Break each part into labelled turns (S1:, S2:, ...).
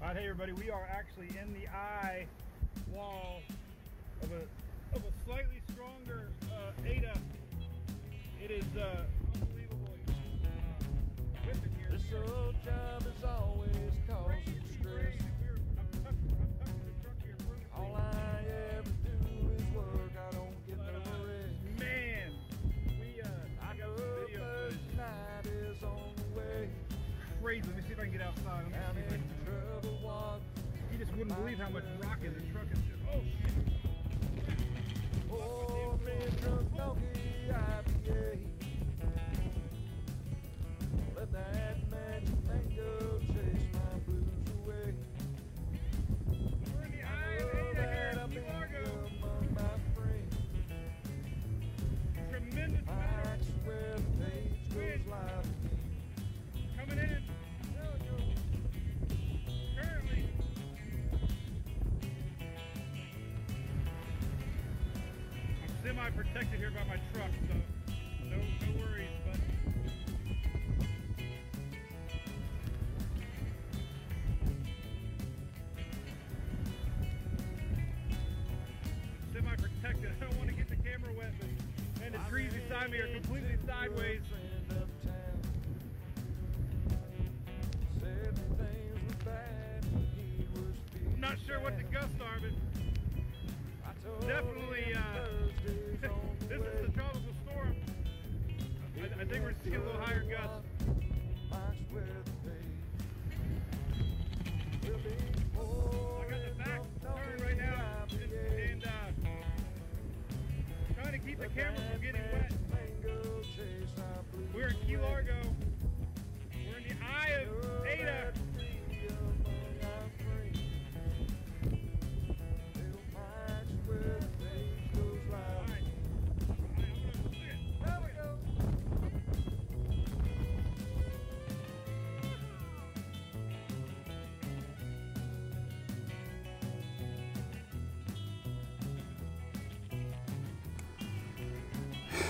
S1: Right, hey everybody, we are actually in the eye wall of a of a slightly stronger uh, Eta. It is uh, unbelievable. Uh, whipping here.
S2: This old job is always causing stress.
S1: crazy. We're, I'm tucking, I'm tucking here.
S2: All I ever do is work. I don't get
S1: But,
S2: no
S1: uh,
S2: rest.
S1: man, we uh, I
S2: I
S1: got video
S2: first night is on the way.
S1: Crazy. Let me see if I can get outside. Wouldn't believe how much rock in the truck is. Oh shit.
S2: Oh, IPA. Let that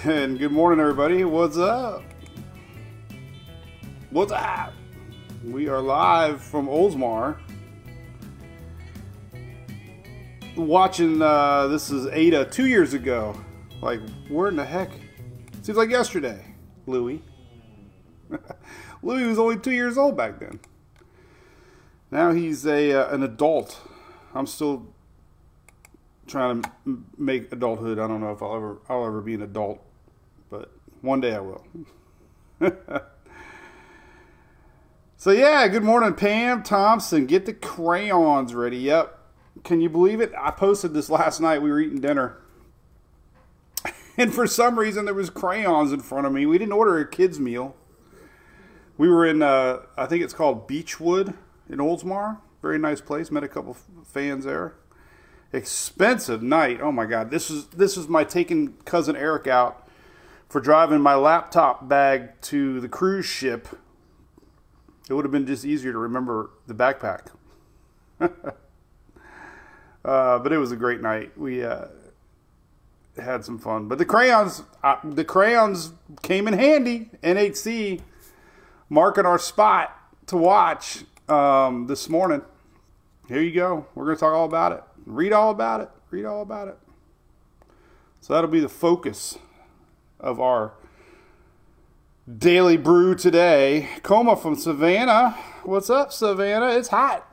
S1: And
S3: good morning, everybody. What's up? What's up? We are live from Oldsmar. Watching, uh, this is Eta two years ago. Like, where in the heck? Seems like yesterday, Louis. Louis was only two years old back then. Now he's a uh, an adult. I'm still trying to make adulthood. I don't know if I'll ever I'll ever be an adult, one day I will. so yeah, good morning, Pam Thompson. Get the crayons ready. Yep. Can you believe it? I posted this last night. We were eating dinner. And for some reason, there was crayons in front of me. We didn't order a kids' meal. We were in, uh, I think it's called Beechwood in Oldsmar. Very nice place. Met a couple fans there expensive night. Oh my god, this is this is my taking cousin Eric out for driving my laptop bag to the cruise ship. It would have been just easier to remember the backpack. uh, but it was a great night. We uh, had some fun. But the crayons, uh, the crayons came in handy. NHC marking our spot to watch um, this morning. Here you go. We're going to talk all about it. Read all about it. Read all about it. So that'll be the focus of our daily brew today. Coma from Savannah. What's up, Savannah? It's hot.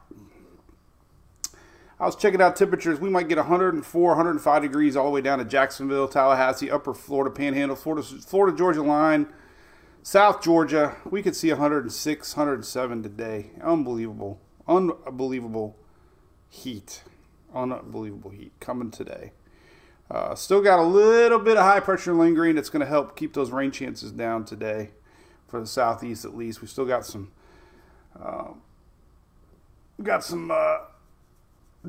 S3: I was checking out temperatures. We might get 104, 105 degrees all the way down to Jacksonville, Tallahassee, Upper Florida Panhandle, Florida, Florida Georgia line, South Georgia. We could see 106, 107 today. Unbelievable. Unbelievable heat. Unbelievable heat coming today. Uh, still got a little bit of high pressure lingering. It's going to help keep those rain chances down today for the southeast at least. We still got some, uh, got some uh,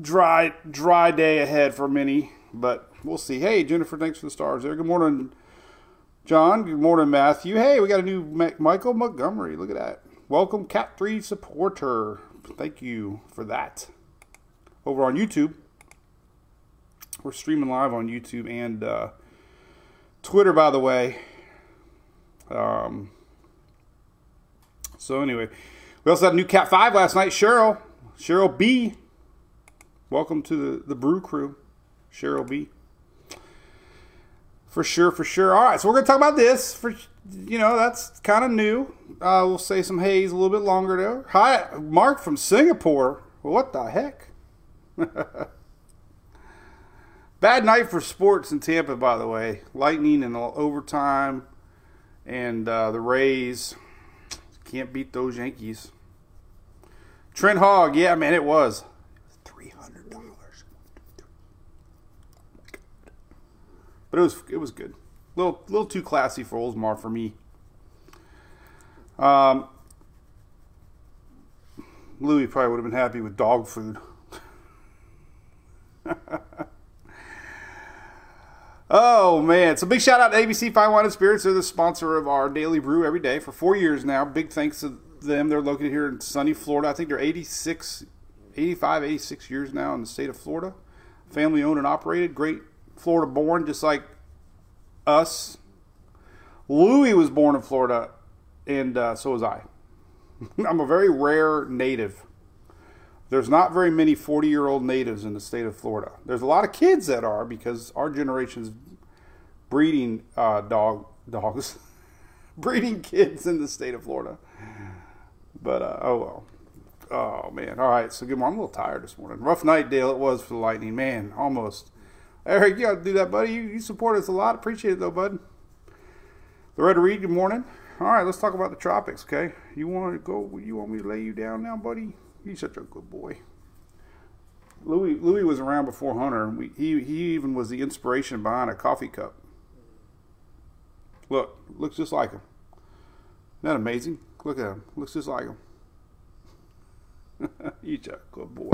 S3: dry dry day ahead for many, but we'll see. Hey Jennifer, thanks for the stars there. Good morning, John. Good morning, Matthew. Hey, we got a new Michael Montgomery. Look at that. Welcome, Cat Three supporter. Thank you for that. Over on YouTube. We're streaming live on YouTube and uh, Twitter, by the way. Um, so anyway, we also had a new Cat Five last night. Cheryl, Cheryl B. Welcome to the, the brew crew, Cheryl B. For sure, for sure. All right, so we're going to talk about this. For you know, that's kind of new. Uh, we'll say some haze a little bit longer there. Hi, Mark from Singapore. What the heck? Bad night for sports in Tampa, by the way. Lightning and overtime, and uh, the Rays can't beat those Yankees. Trent Hogg, yeah, man, it was three hundred dollars. But it was it was good. Little little too classy for Oldsmar for me. Um, Louis probably would have been happy with dog food. oh man! So big shout out to ABC Fine Wine and Spirits. They're the sponsor of our daily brew every day for four years now. Big thanks to them. They're located here in sunny Florida. I think they're 86, 85, 86 years now in the state of Florida. Family owned and operated. Great Florida born, just like us. Louis was born in Florida, and uh, so was I. I'm a very rare native. There's not very many 40 year old natives in the state of Florida. There's a lot of kids that are because our generation's breeding uh, dog dogs, breeding kids in the state of Florida. But uh, oh well. Oh man. All right. So good morning. I'm a little tired this morning. Rough night, Dale. It was for the Lightning. Man, almost. Eric, you got to do that, buddy. You, you support us a lot. Appreciate it, though, bud. Loretta Reed, good morning. All right, let's talk about the tropics, okay? You want to go? You want me to lay you down now, buddy? You're such a good boy. Louis Louis was around before Hunter. We, he he even was the inspiration behind a coffee cup. Look, looks just like him. Isn't that amazing? Look at him. Looks just like him. you a good boy.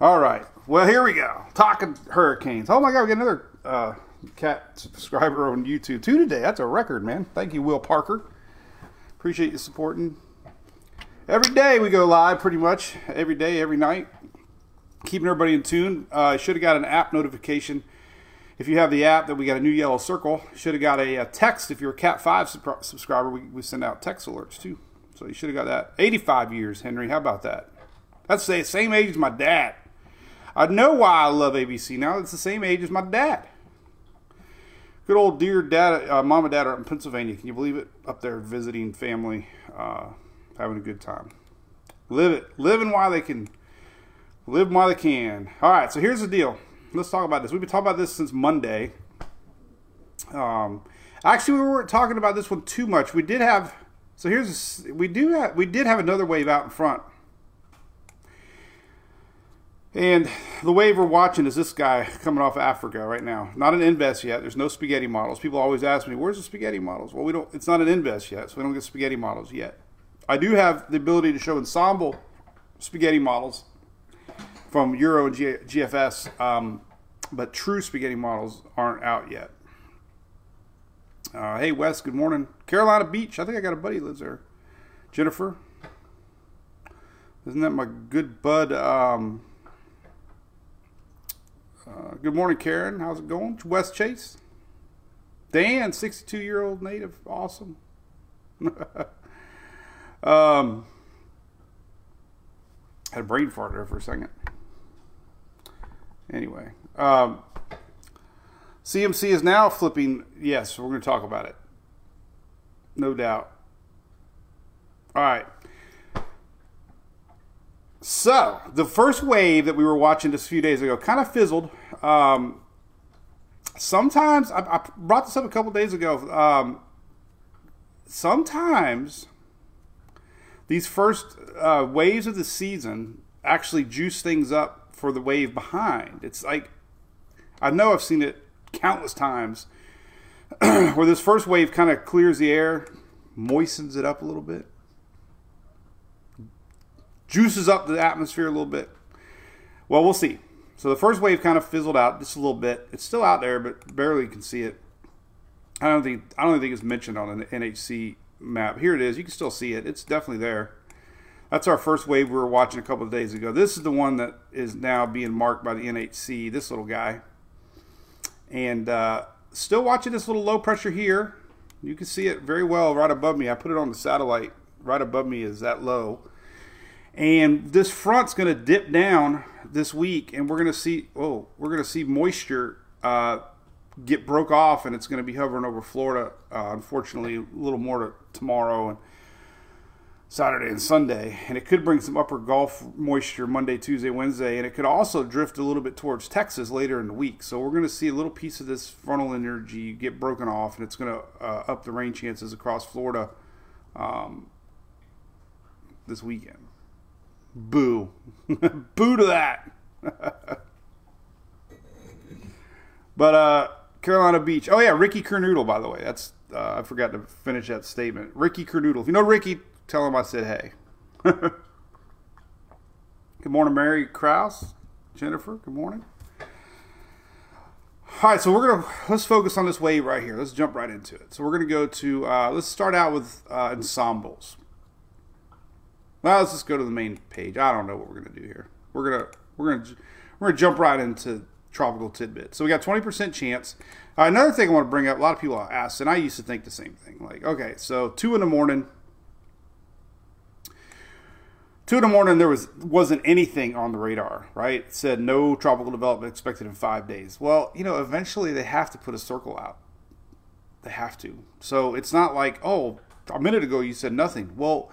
S3: All right. Well, here we go. Talking hurricanes. Oh my God, we got another uh, cat subscriber on YouTube. Two today. That's a record, man. Thank you, Will Parker. Appreciate you supporting. Every day we go live, pretty much. Every day, every night. Keeping everybody in tune. I uh, should have got an app notification. If you have the app, that we got a new yellow circle. Should have got a, a, text. If you're a Cat 5 subscriber, we, we send out text alerts too. So you should have got that. 85 years, Henry. How about that? That's the same age as my dad. I know why I love ABC now. It's the same age as my dad. Good old dear dad, uh, mom and dad are in Pennsylvania. Can you believe it? Up there visiting family, uh, having a good time. Live it, living while they can, live while they can. All right, so here's the deal. Let's talk about this. We've been talking about this since Monday. Um, actually, we weren't talking about this one too much. We did have. So here's we do have, we did have another wave out in front and the wave we're watching is this guy coming off Africa right now. Not an invest yet. There's no spaghetti models. People always ask me, "Where's the spaghetti models?" Well, we don't. It's not an invest yet, so we don't get spaghetti models yet. I do have the ability to show ensemble spaghetti models from Euro and G- GFS, um, but true spaghetti models aren't out yet. Uh, hey Wes, good morning. Carolina Beach. I think I got a buddy lives there. Jennifer. Isn't that my good bud? Um, uh, good morning, Karen. How's it going? West Chase. Dan, 62 year old native. Awesome. um, had a brain fart there for a second. Anyway, um, CMC is now flipping. Yes, we're going to talk about it. No doubt. All right. So the first wave that we were watching just a few days ago kind of fizzled. Um, sometimes I, I, brought this up a couple days ago. Um, sometimes these first uh, waves of the season actually juice things up for the wave behind. It's like I know I've seen it countless times where this first wave kind of clears the air, moistens it up a little bit juices up the atmosphere a little bit. Well, we'll see. So the first wave kind of fizzled out just a little bit. It's still out there, but barely can see it. I don't think I don't think it's mentioned on an NHC map. Here it is. You can still see it. It's definitely there. That's our first wave we were watching a couple of days ago. This is the one that is now being marked by the NHC. This little guy, and uh, still watching this little low pressure here. You can see it very well right above me. I put it on the satellite. Right above me is that low And this front's going to dip down this week, and we're going to see oh, we're going to see moisture uh, get broke off, and it's going to be hovering over Florida. Uh, unfortunately, a little more to tomorrow and Saturday and Sunday, and it could bring some upper Gulf moisture Monday, Tuesday, Wednesday, and it could also drift a little bit towards Texas later in the week. So we're going to see a little piece of this frontal energy get broken off, and it's going to uh, up the rain chances across Florida um, this weekend. Boo, boo to that. but uh, Carolina Beach. Oh yeah, Ricky Kernoodle. By the way, that's uh, I forgot to finish that statement. Ricky Kernoodle. If you know Ricky, tell him I said hey. good morning, Mary Kraus. Jennifer, good morning. All right, so we're gonna let's focus on this wave right here. Let's jump right into it. So we're gonna go to uh, let's start out with uh, ensembles. Well, let's just go to the main page. I don't know what we're gonna do here. We're gonna we're gonna we're gonna jump right into tropical tidbit. So we got twenty percent chance. Uh, another thing I want to bring up. A lot of people ask, and I used to think the same thing. Like, okay, so two in the morning two in the morning there was wasn't anything on the radar right it said no tropical development expected in five days well you know eventually they have to put a circle out they have to so it's not like oh a minute ago you said nothing well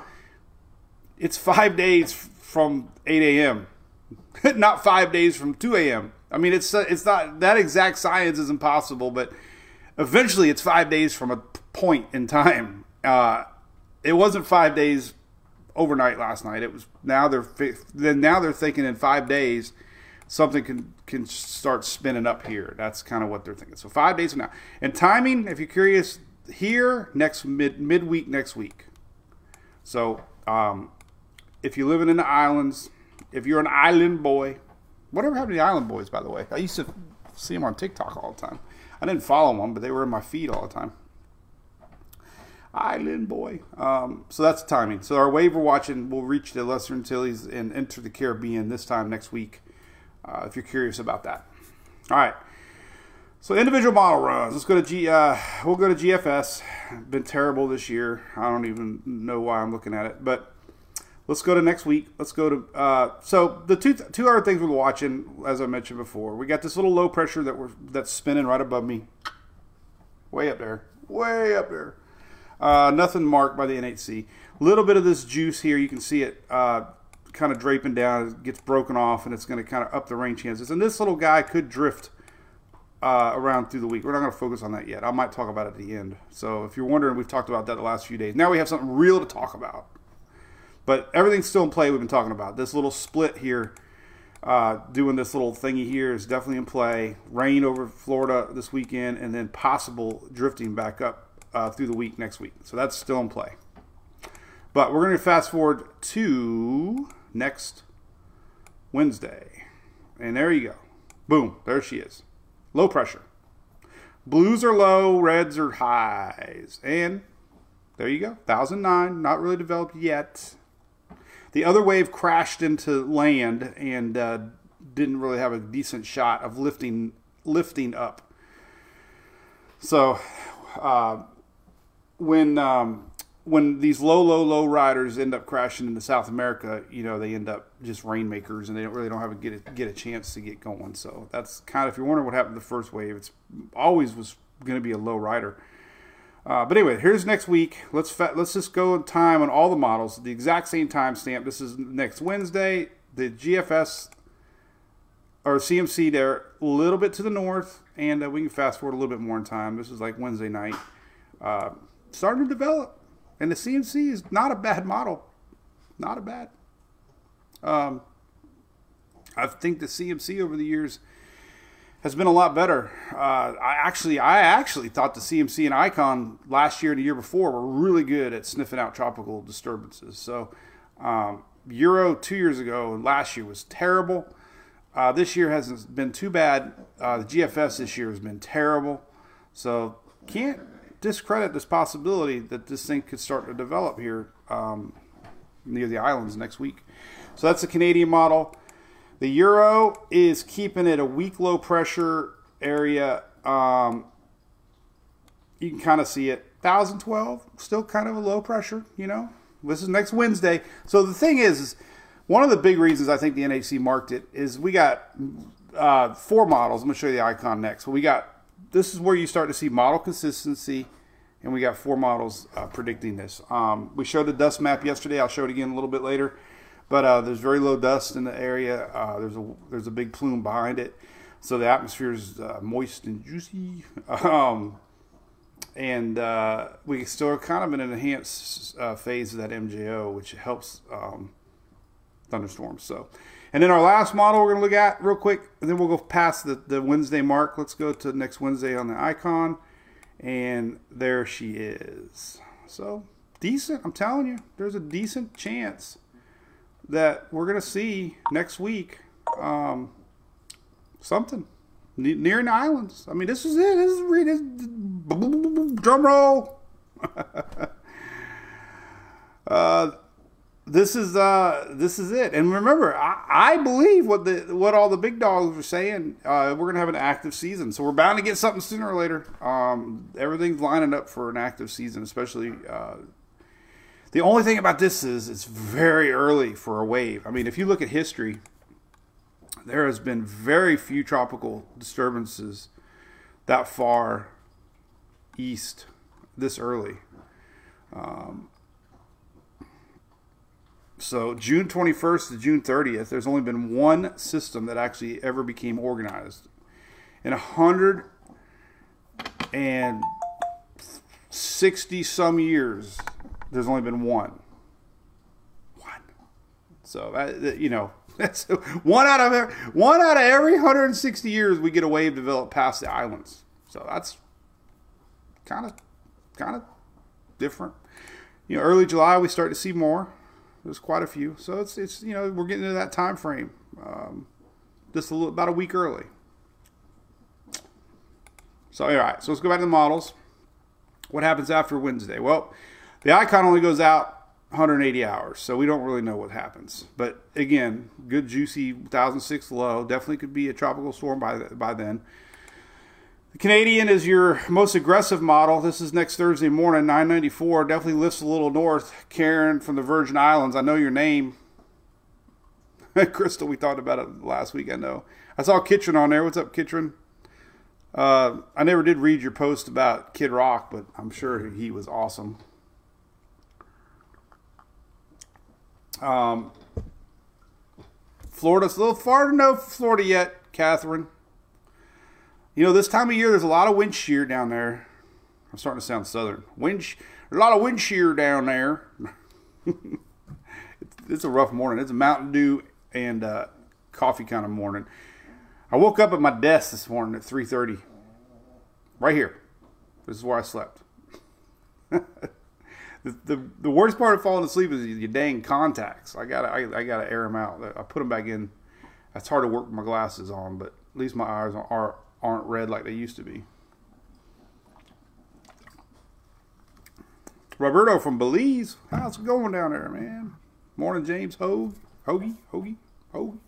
S3: it's five days from 8 a.m not five days from 2 a.m i mean it's it's not that exact science is impossible but eventually it's five days from a point in time uh, it wasn't five days overnight last night. It was now they're then now they're thinking in five days something can can start spinning up here. That's kind of what they're thinking. So five days from now. And timing, if you're curious, here next mid midweek next week. So um, if you're living in the islands, if you're an island boy, whatever happened to the island boys, by the way? I used to see them on TikTok all the time. I didn't follow them, but they were in my feed all the time. Island boy. Um, so that's the timing. So our wave we're watching will reach the Lesser Antilles and enter the Caribbean this time next week. Uh, if you're curious about that. All right. So individual model runs. Let's go to G. Uh, we'll go to GFS. Been terrible this year. I don't even know why I'm looking at it, but let's go to next week. Let's go to. Uh, so the two two other things we're watching, as I mentioned before, we got this little low pressure that we're that's spinning right above me, way up there, way up there. Uh, nothing marked by the NHC. A little bit of this juice here, you can see it uh, kind of draping down. It gets broken off, and it's going to kind of up the rain chances. And this little guy could drift uh, around through the week. We're not going to focus on that yet. I might talk about it at the end. So if you're wondering, we've talked about that the last few days. Now we have something real to talk about. But everything's still in play. We've been talking about this little split here. Uh, doing this little thingy here is definitely in play. Rain over Florida this weekend, and then possible drifting back up uh, through the week next week. So that's still in play. But we're going to fast forward to next Wednesday. And there you go. Boom. There she is. Low pressure. Blues are low, reds are highs. And there you go. 1009. Not really developed yet. The other wave crashed into land and uh, didn't really have a decent shot of lifting lifting up. So uh, when um, when these low, low, low riders end up crashing into South America, you know, they end up just rainmakers, and they don't really don't have a get a, get a chance to get going. So that's kind of if you're wondering what happened to the first wave, it's always was going to be a low rider. Uh, but anyway, here's next week. Let's fa- let's just go in time on all the models, the exact same time stamp. This is next Wednesday. The GFS or CMC there, a little bit to the north, and uh, we can fast forward a little bit more in time. This is like Wednesday night. Uh, starting to develop. And the CMC is not a bad model. Not a bad. Um, I think the CMC over the years has been a lot better. Uh, I actually, I actually thought the CMC and Icon last year and the year before were really good at sniffing out tropical disturbances. So, um, Euro two years ago and last year was terrible. Uh, this year hasn't been too bad. Uh, the GFS this year has been terrible. So can't discredit this possibility that this thing could start to develop here um, near the islands next week. So that's the Canadian model. The euro is keeping it a weak low pressure area. Um, you can kind of see it. 1012, still kind of a low pressure, you know. This is next Wednesday. So the thing is, is one of the big reasons I think the NHC marked it is we got uh, four models. I'm going to show you the icon next. But we got this is where you start to see model consistency, and we got four models uh, predicting this. Um, we showed the dust map yesterday. I'll show it again a little bit later. But uh, there's very low dust in the area. Uh, there's a there's a big plume behind it, so the atmosphere is uh, moist and juicy. Um, and uh, we still are kind of in an enhanced uh, phase of that MJO, which helps um, thunderstorms. So, and then our last model we're going to look at real quick, and then we'll go past the, the Wednesday mark. Let's go to next Wednesday on the icon, and there she is. So decent. I'm telling you, there's a decent chance that we're going to see next week um, something near the islands. I mean, this is it. This is this, drum roll. uh, this is uh, this is it. And remember, I, I, believe what the what all the big dogs are saying. Uh, we're gonna have an active season, so we're bound to get something sooner or later. Um, everything's lining up for an active season, especially. The only thing about this is it's very early for a wave. I mean, if you look at history, there has been very few tropical disturbances that far east this early. Um, so June 21st to June 30th, there's only been one system that actually ever became organized. In a hundred and sixty some years, there's only been one. One. So that you know, that's one out of every, one out of every 160 years we get a wave develop past the islands. So that's kind of kind of different. You know, early July we start to see more. There's quite a few. So it's it's you know we're getting into that time frame. Um, just a little about a week early. So all right, so let's go back to the models. What happens after Wednesday? Well, the icon only goes out 180 hours, so we don't really know what happens. But again, good juicy 1006 low. Definitely could be a tropical storm by by then. The Canadian is your most aggressive model. This is next Thursday morning, 994. Definitely lifts a little north. Karen from the Virgin Islands. I know your name. Crystal, we talked about it last week. I know. I saw Kitchen on there. What's up, Kitchen? Uh, I never did read your post about Kid Rock, but I'm sure he was awesome. Um, Florida's a little far to know Florida yet, Catherine. You know, this time of year, there's a lot of wind shear down there. I'm starting to sound southern. Wind, a lot of wind shear down there. it's a rough morning. It's a Mountain Dew and uh, coffee kind of morning. I woke up at my desk this morning at 3:30. Right here. This is where I slept. the, the, worst part of falling asleep is your dang contacts. I gotta I, I, gotta air them out. I put them back in. It's hard to work with my glasses on, but at least my eyes are aren't red like they used to be. Roberto from Belize, how's it going down there, man? Morning, James Hogue, Hoagie, Hoagie, Hoagie.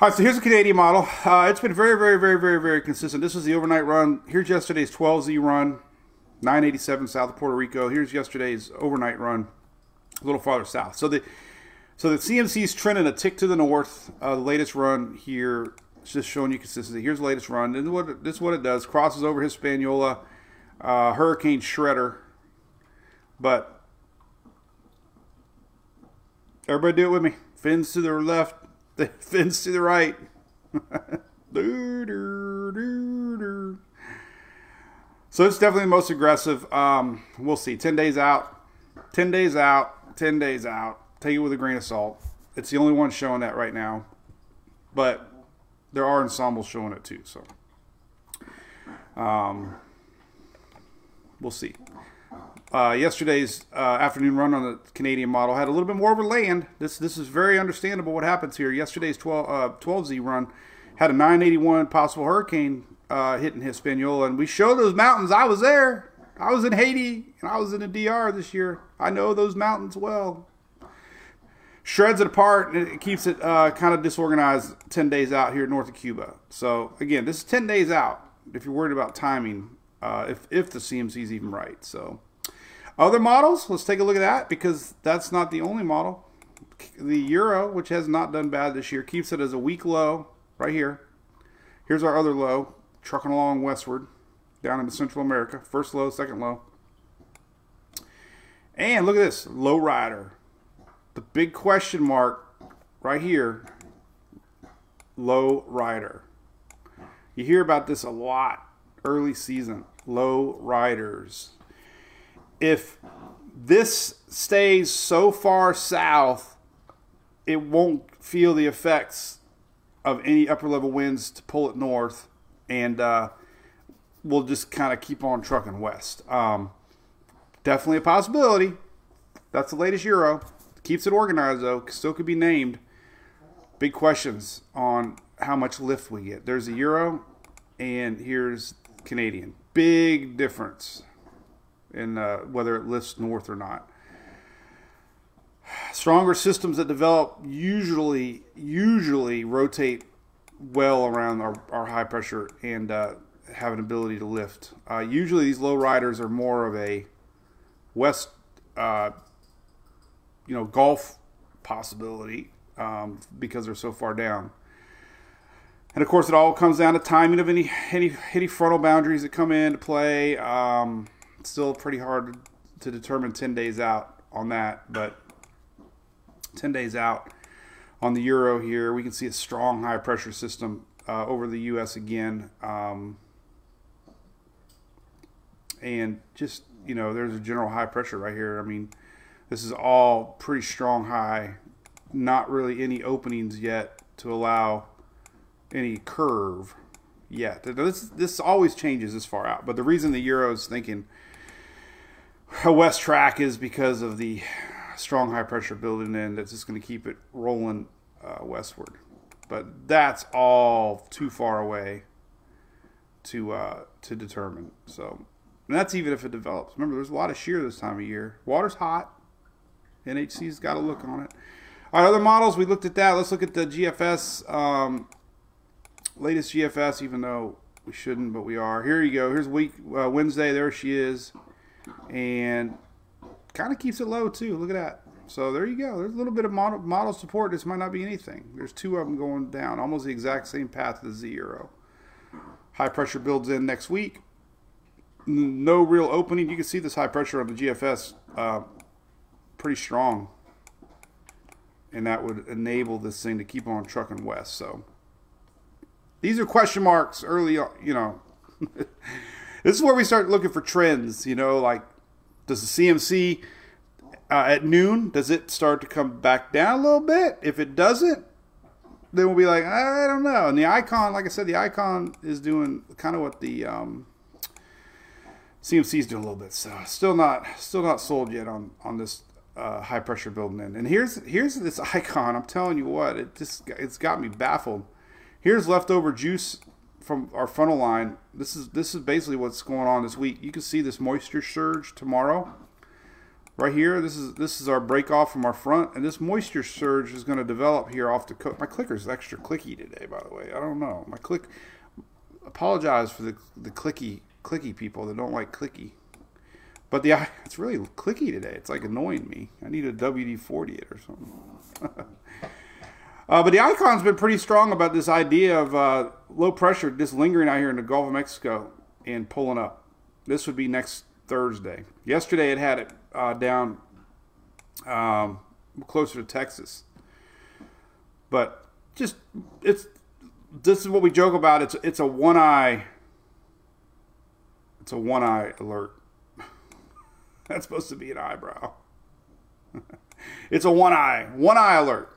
S3: All right, so here's a Canadian model. Uh, it's been very, very, very, very, very consistent. This is the overnight run. Here's yesterday's 12Z run. 987 south of Puerto Rico. Here's yesterday's overnight run, a little farther south. So the so the CMC is trending a tick to the north. Uh, the latest run here, just showing you consistency. Here's the latest run. Is what, this is what it does. Crosses over Hispaniola, uh, Hurricane Shredder. But everybody do it with me. Fins to the left, fins to the right. So it's definitely the most aggressive. Um, we'll see. 10 days out. 10 days out. 10 days out. Take it with a grain of salt. It's the only one showing that right now. But there are ensembles showing it too. So um, we'll see. Uh, yesterday's uh, afternoon run on the Canadian model had a little bit more of a land. This this is very understandable what happens here. Yesterday's 12 uh, 12Z run had a 981 possible hurricane uh, hitting Hispaniola, and we show those mountains. I was there. I was in Haiti, and I was in the DR this year. I know those mountains well. Shreds it apart, and it keeps it uh, kind of disorganized 10 days out here north of Cuba. So, again, this is 10 days out if you're worried about timing, uh, if, if the CMC is even right. So, other models, let's take a look at that because that's not the only model. the euro, which has not done bad this year, keeps it as a weak low right here. Here's our other low, trucking along westward down into Central America. First low, second low. And look at this, low rider. The big question mark right here, low rider. You hear about this a lot early season, low riders. If this stays so far south, it won't feel the effects of any upper level winds to pull it north, and uh, we'll just kind of keep on trucking west. Um, definitely a possibility. That's the latest Euro. Keeps it organized though. Still could be named. Big questions on how much lift we get. There's a Euro, and here's Canadian. Big difference in uh, whether it lifts north or not. Stronger systems that develop usually usually rotate well around our, our high pressure and uh, have an ability to lift. Uh, usually these low riders are more of a west, uh, you know, Gulf possibility um, because they're so far down. And of course, it all comes down to timing of any any any frontal boundaries that come into play. Um, still pretty hard to determine 10 days out on that, but 10 days out on the euro here, we can see a strong high pressure system uh, over the U.S. again. Um, and just, you know, there's a general high pressure right here. I mean, this is all pretty strong high, not really any openings yet to allow any curve yet. This, this always changes this far out, but the reason the euro is thinking a west track is because of the strong high pressure building in that's just going to keep it rolling uh, westward. But that's all too far away to uh, to determine. So and that's even if it develops. Remember, there's a lot of shear this time of year. Water's hot. NHC's got a look on it. All right, other models, we looked at that. Let's look at the GFS, um, latest GFS, even though we shouldn't, but we are. Here you go. Here's week uh, Wednesday. There she is and kind of keeps it low too. Look at that. So there you go. There's a little bit of model, model support. This might not be anything. There's two of them going down, almost the exact same path as the. High pressure builds in next week. No real opening. You can see this high pressure on the GFS uh, pretty strong. And that would enable this thing to keep on trucking west. So these are question marks early, on, you know. This is where we start looking for trends. You know, like does the CMC uh, at noon does it start to come back down a little bit? If it doesn't, then we'll be like, I don't know. And the icon, like I said, the icon is doing kind of what the um, CMC is doing a little bit. So still not still not sold yet on on this uh, high pressure building in. And here's here's this icon. I'm telling you what, it just it's got me baffled. Here's leftover juice from our frontal line, this is this is basically what's going on this week. You can see this moisture surge tomorrow. Right here, this is this is our break off from our front, and this moisture surge is going to develop here off the coast. My clicker is extra clicky today, by the way. I don't know. My click. Apologize for the the clicky clicky people that don't like clicky. But the it's really clicky today. It's like annoying me. I need a WD forty it or something. Uh, but the icon's been pretty strong about this idea of uh, low pressure just lingering out here in the Gulf of Mexico and pulling up. This would be next Thursday. Yesterday it had it uh, down um, closer to Texas. But just it's this is what we joke about. It's it's a one eye. It's a one eye alert. That's supposed to be an eyebrow. it's a one eye one eye alert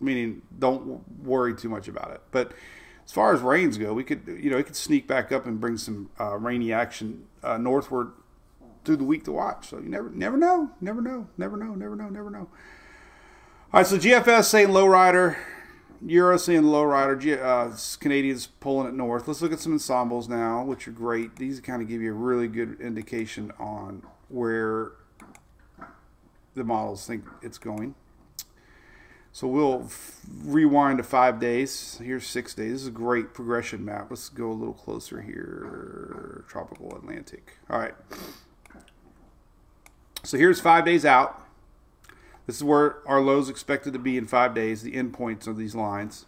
S3: meaning don't worry too much about it. But as far as rains go, we could you know it could sneak back up and bring some uh, rainy action uh, northward through the week to watch. So you never never know, never know, never know, never know, never know. All right, so GFS saying low rider, Euro saying low rider, G, uh, Canadians pulling it north. Let's look at some ensembles now, which are great. These kind of give you a really good indication on where the models think it's going. So we'll f- rewind to five days. Here's six days. This is a great progression map. Let's go a little closer here. Tropical Atlantic. All right. So here's five days out. This is where our lows expected to be in five days, the endpoints of these lines.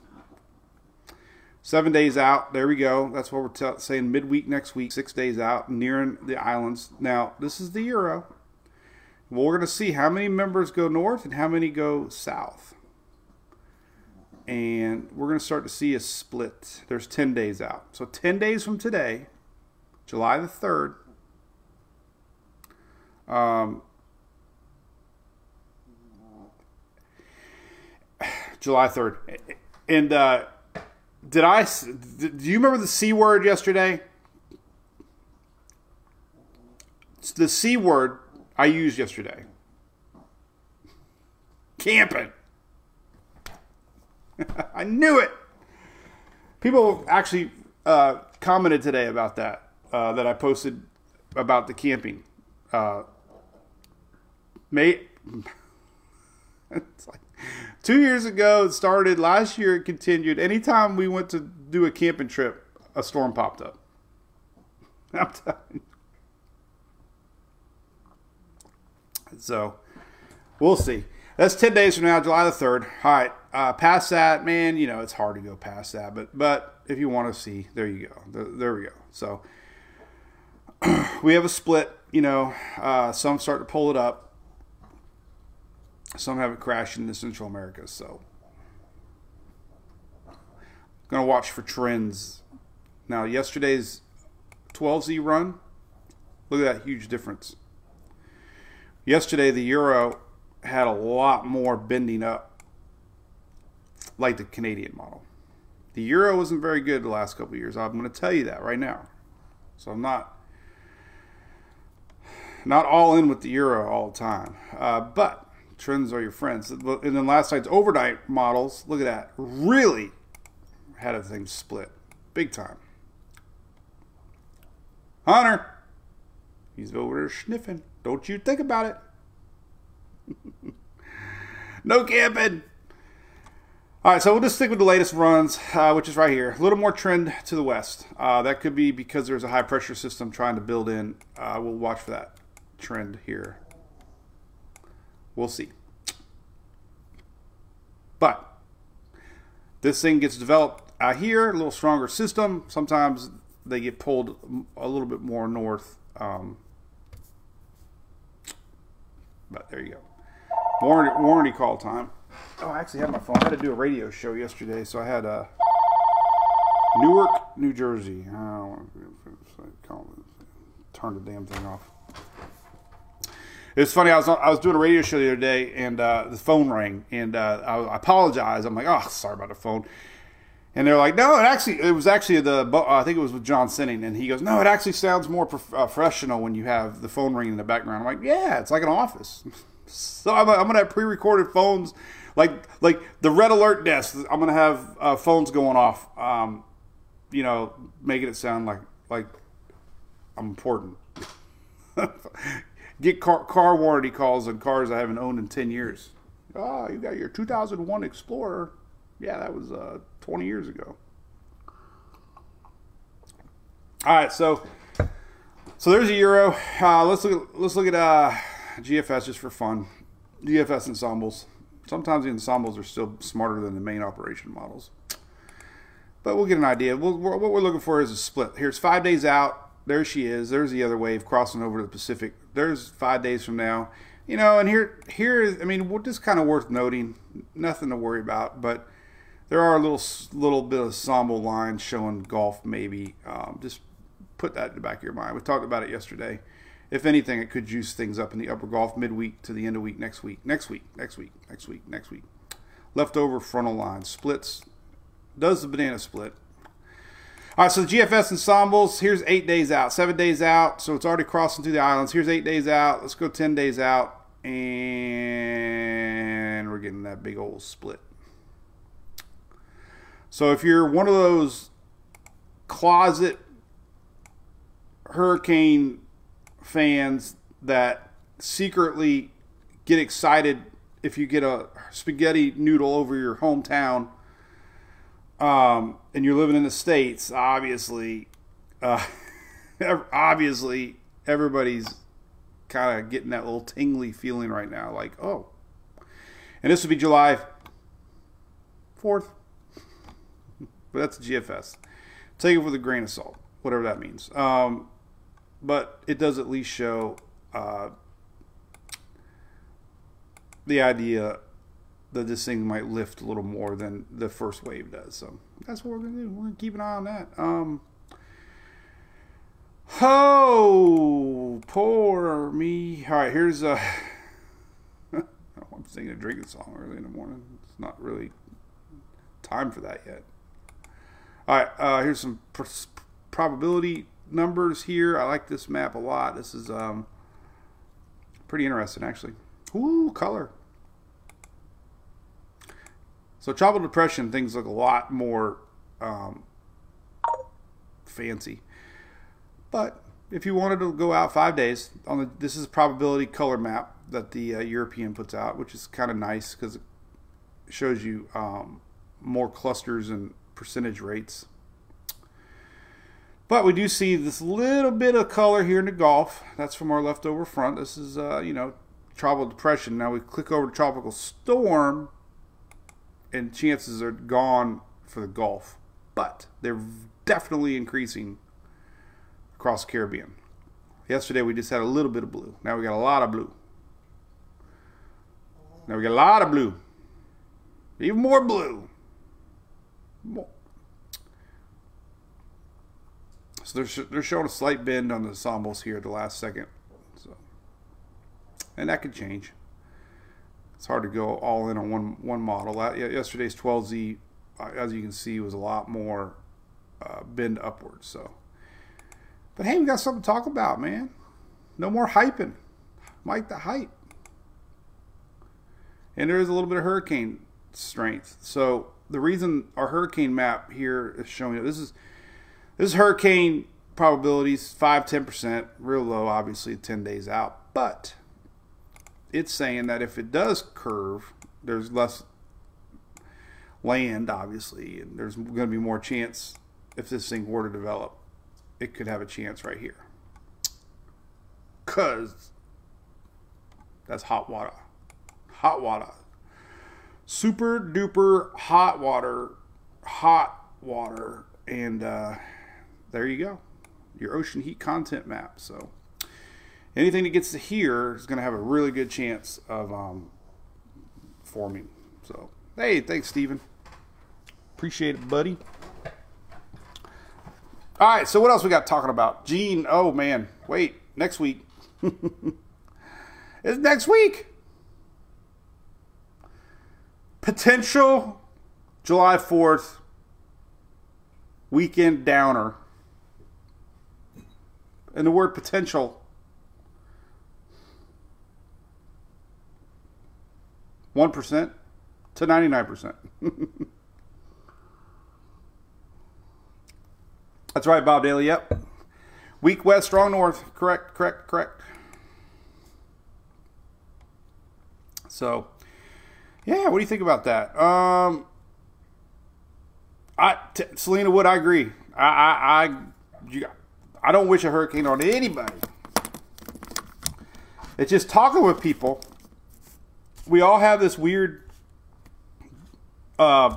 S3: Seven days out, there we go. That's what we're saying midweek next week, six days out, nearing the islands. Now, this is the euro. Well, we're going to see how many members go north and how many go south. And we're going to start to see a split. There's 10 days out. So 10 days from today, July the 3rd, um, July 3rd. And uh, did I, do you remember the C word yesterday? It's The C word I used yesterday. Camping. I knew it. People actually uh, commented today about that, uh, that I posted about the camping. Uh, May, it's like two years ago it started. Last year it continued. Anytime we went to do a camping trip, a storm popped up. I'm telling you. So we'll see. That's ten days from now, July the third. All right, uh, past that, man. You know it's hard to go past that, but but if you want to see, there you go. There, there we go. So we have a split. You know, uh, some start to pull it up. Some have it crashed into Central America. So gonna watch for trends. Now yesterday's 12Z run. Look at that huge difference. Yesterday, the euro had a lot more bending up, like the Canadian model. The euro wasn't very good the last couple years. I'm going to tell you that right now. So I'm not not all in with the euro all the time, uh, but trends are your friends. And then last night's overnight models, look at that, really had a thing split big time. Hunter, he's over there sniffing. Don't you think about it. no camping. All right, so we'll just stick with the latest runs, uh, which is right here. A little more trend to the west. Uh, that could be because there's a high pressure system trying to build in. Uh, we'll watch for that trend here. We'll see. But this thing gets developed out here, a little stronger system. Sometimes they get pulled a little bit more north. Um, but there you go. Warranty, warranty call time. Oh, I actually had my phone. I had to do a radio show yesterday, so I had uh, Newark, New Jersey. I don't want to turn the damn thing off. It's funny. I was I was doing a radio show the other day, and uh, the phone rang, and uh, I, I apologized. I'm like, oh, sorry about the phone. And they're like, no, it actually, it was actually the, I think it was with John Sinning, and he goes, no, it actually sounds more prof- uh, professional when you have the phone ringing in the background. I'm like, yeah, it's like an office. so I'm, I'm gonna have pre-recorded phones, like like the red alert desk. I'm gonna have uh, phones going off, um, you know, making it sound like like I'm important. Get car, car warranty calls on cars I haven't owned in ten years. Oh, you got your 2001 Explorer. Yeah, that was uh, 20 years ago. All right, so so there's a euro. Uh, let's look at let's look at uh, GFS just for fun. GFS ensembles. Sometimes the ensembles are still smarter than the main operation models, but we'll get an idea. We'll, what we're looking for is a split. Here's five days out. There she is. There's the other wave crossing over to the Pacific. There's five days from now. You know, and here here is I mean, just kind of worth noting. Nothing to worry about, but there are a little little bit of ensemble lines showing Gulf. maybe. Um, just put that in the back of your mind. We talked about it yesterday. If anything, it could juice things up in the upper Gulf midweek to the end of week next week, next week, next week, next week, next week. Leftover frontal line splits. Does the banana split? All right, so the GFS ensembles. Here's eight days out, seven days out. So it's already crossing through the islands. Here's eight days out. Let's go ten days out, and we're getting that big old split. So if you're one of those closet hurricane fans that secretly get excited if you get a spaghetti noodle over your hometown um, and you're living in the states obviously uh, obviously everybody's kind of getting that little tingly feeling right now like oh And this would be July 4th. But that's GFS. Take it with a grain of salt, whatever that means. Um, but it does at least show uh, the idea that this thing might lift a little more than the first wave does. So that's what we're gonna do. We're gonna keep an eye on that. Um, oh, poor me. All right, here's uh, I'm singing a drinking song early in the morning. It's not really time for that yet. All right, uh, here's some pr- probability numbers here. I like this map a lot. This is um, pretty interesting, actually. Ooh, color. So tropical depression things look a lot more um, fancy. But if you wanted to go out five days on the, this is a probability color map that the uh, European puts out, which is kind of nice because it shows you um, more clusters and percentage rates. But we do see this little bit of color here in the Gulf. That's from our leftover front. This is, uh, you know, tropical depression. Now we click over to tropical storm, and chances are gone for the Gulf. But they're definitely increasing across the Caribbean. Yesterday we just had a little bit of blue. Now we got a lot of blue. Now we got a lot of blue. Even more blue. So they're, they're showing a slight bend on the ensembles here at the last second. So, and that could change. It's hard to go all in on one one model. Yesterday's 12Z, uh, as you can see, was a lot more uh, bend upwards. So, but hey, we got something to talk about, man. No more hyping. Mike the hype. And there is a little bit of hurricane strength. So the reason our hurricane map here is showing this is this is hurricane probabilities 5 10%, real low, obviously, 10 days out. But it's saying that if it does curve, there's less land, obviously, and there's going to be more chance if this thing were to develop. It could have a chance right here. Because that's hot water. Hot water. Super duper hot water. Hot water. And, uh, there you go. Your ocean heat content map. So anything that gets to here is going to have a really good chance of um, forming. So, hey, thanks, Steven. Appreciate it, buddy. All right, so what else we got talking about? Gene, oh man, wait, next week. it's next week. Potential July 4th weekend downer and the word potential. One percent to ninety nine percent. That's right, Bob Daly. Yep. Weak west, strong north. Correct, correct, correct. So, yeah, what do you think about that? Um, I, t- Selena Wood, I agree. I, I, I, you, I don't wish a hurricane on anybody. It's just talking with people. We all have this weird uh,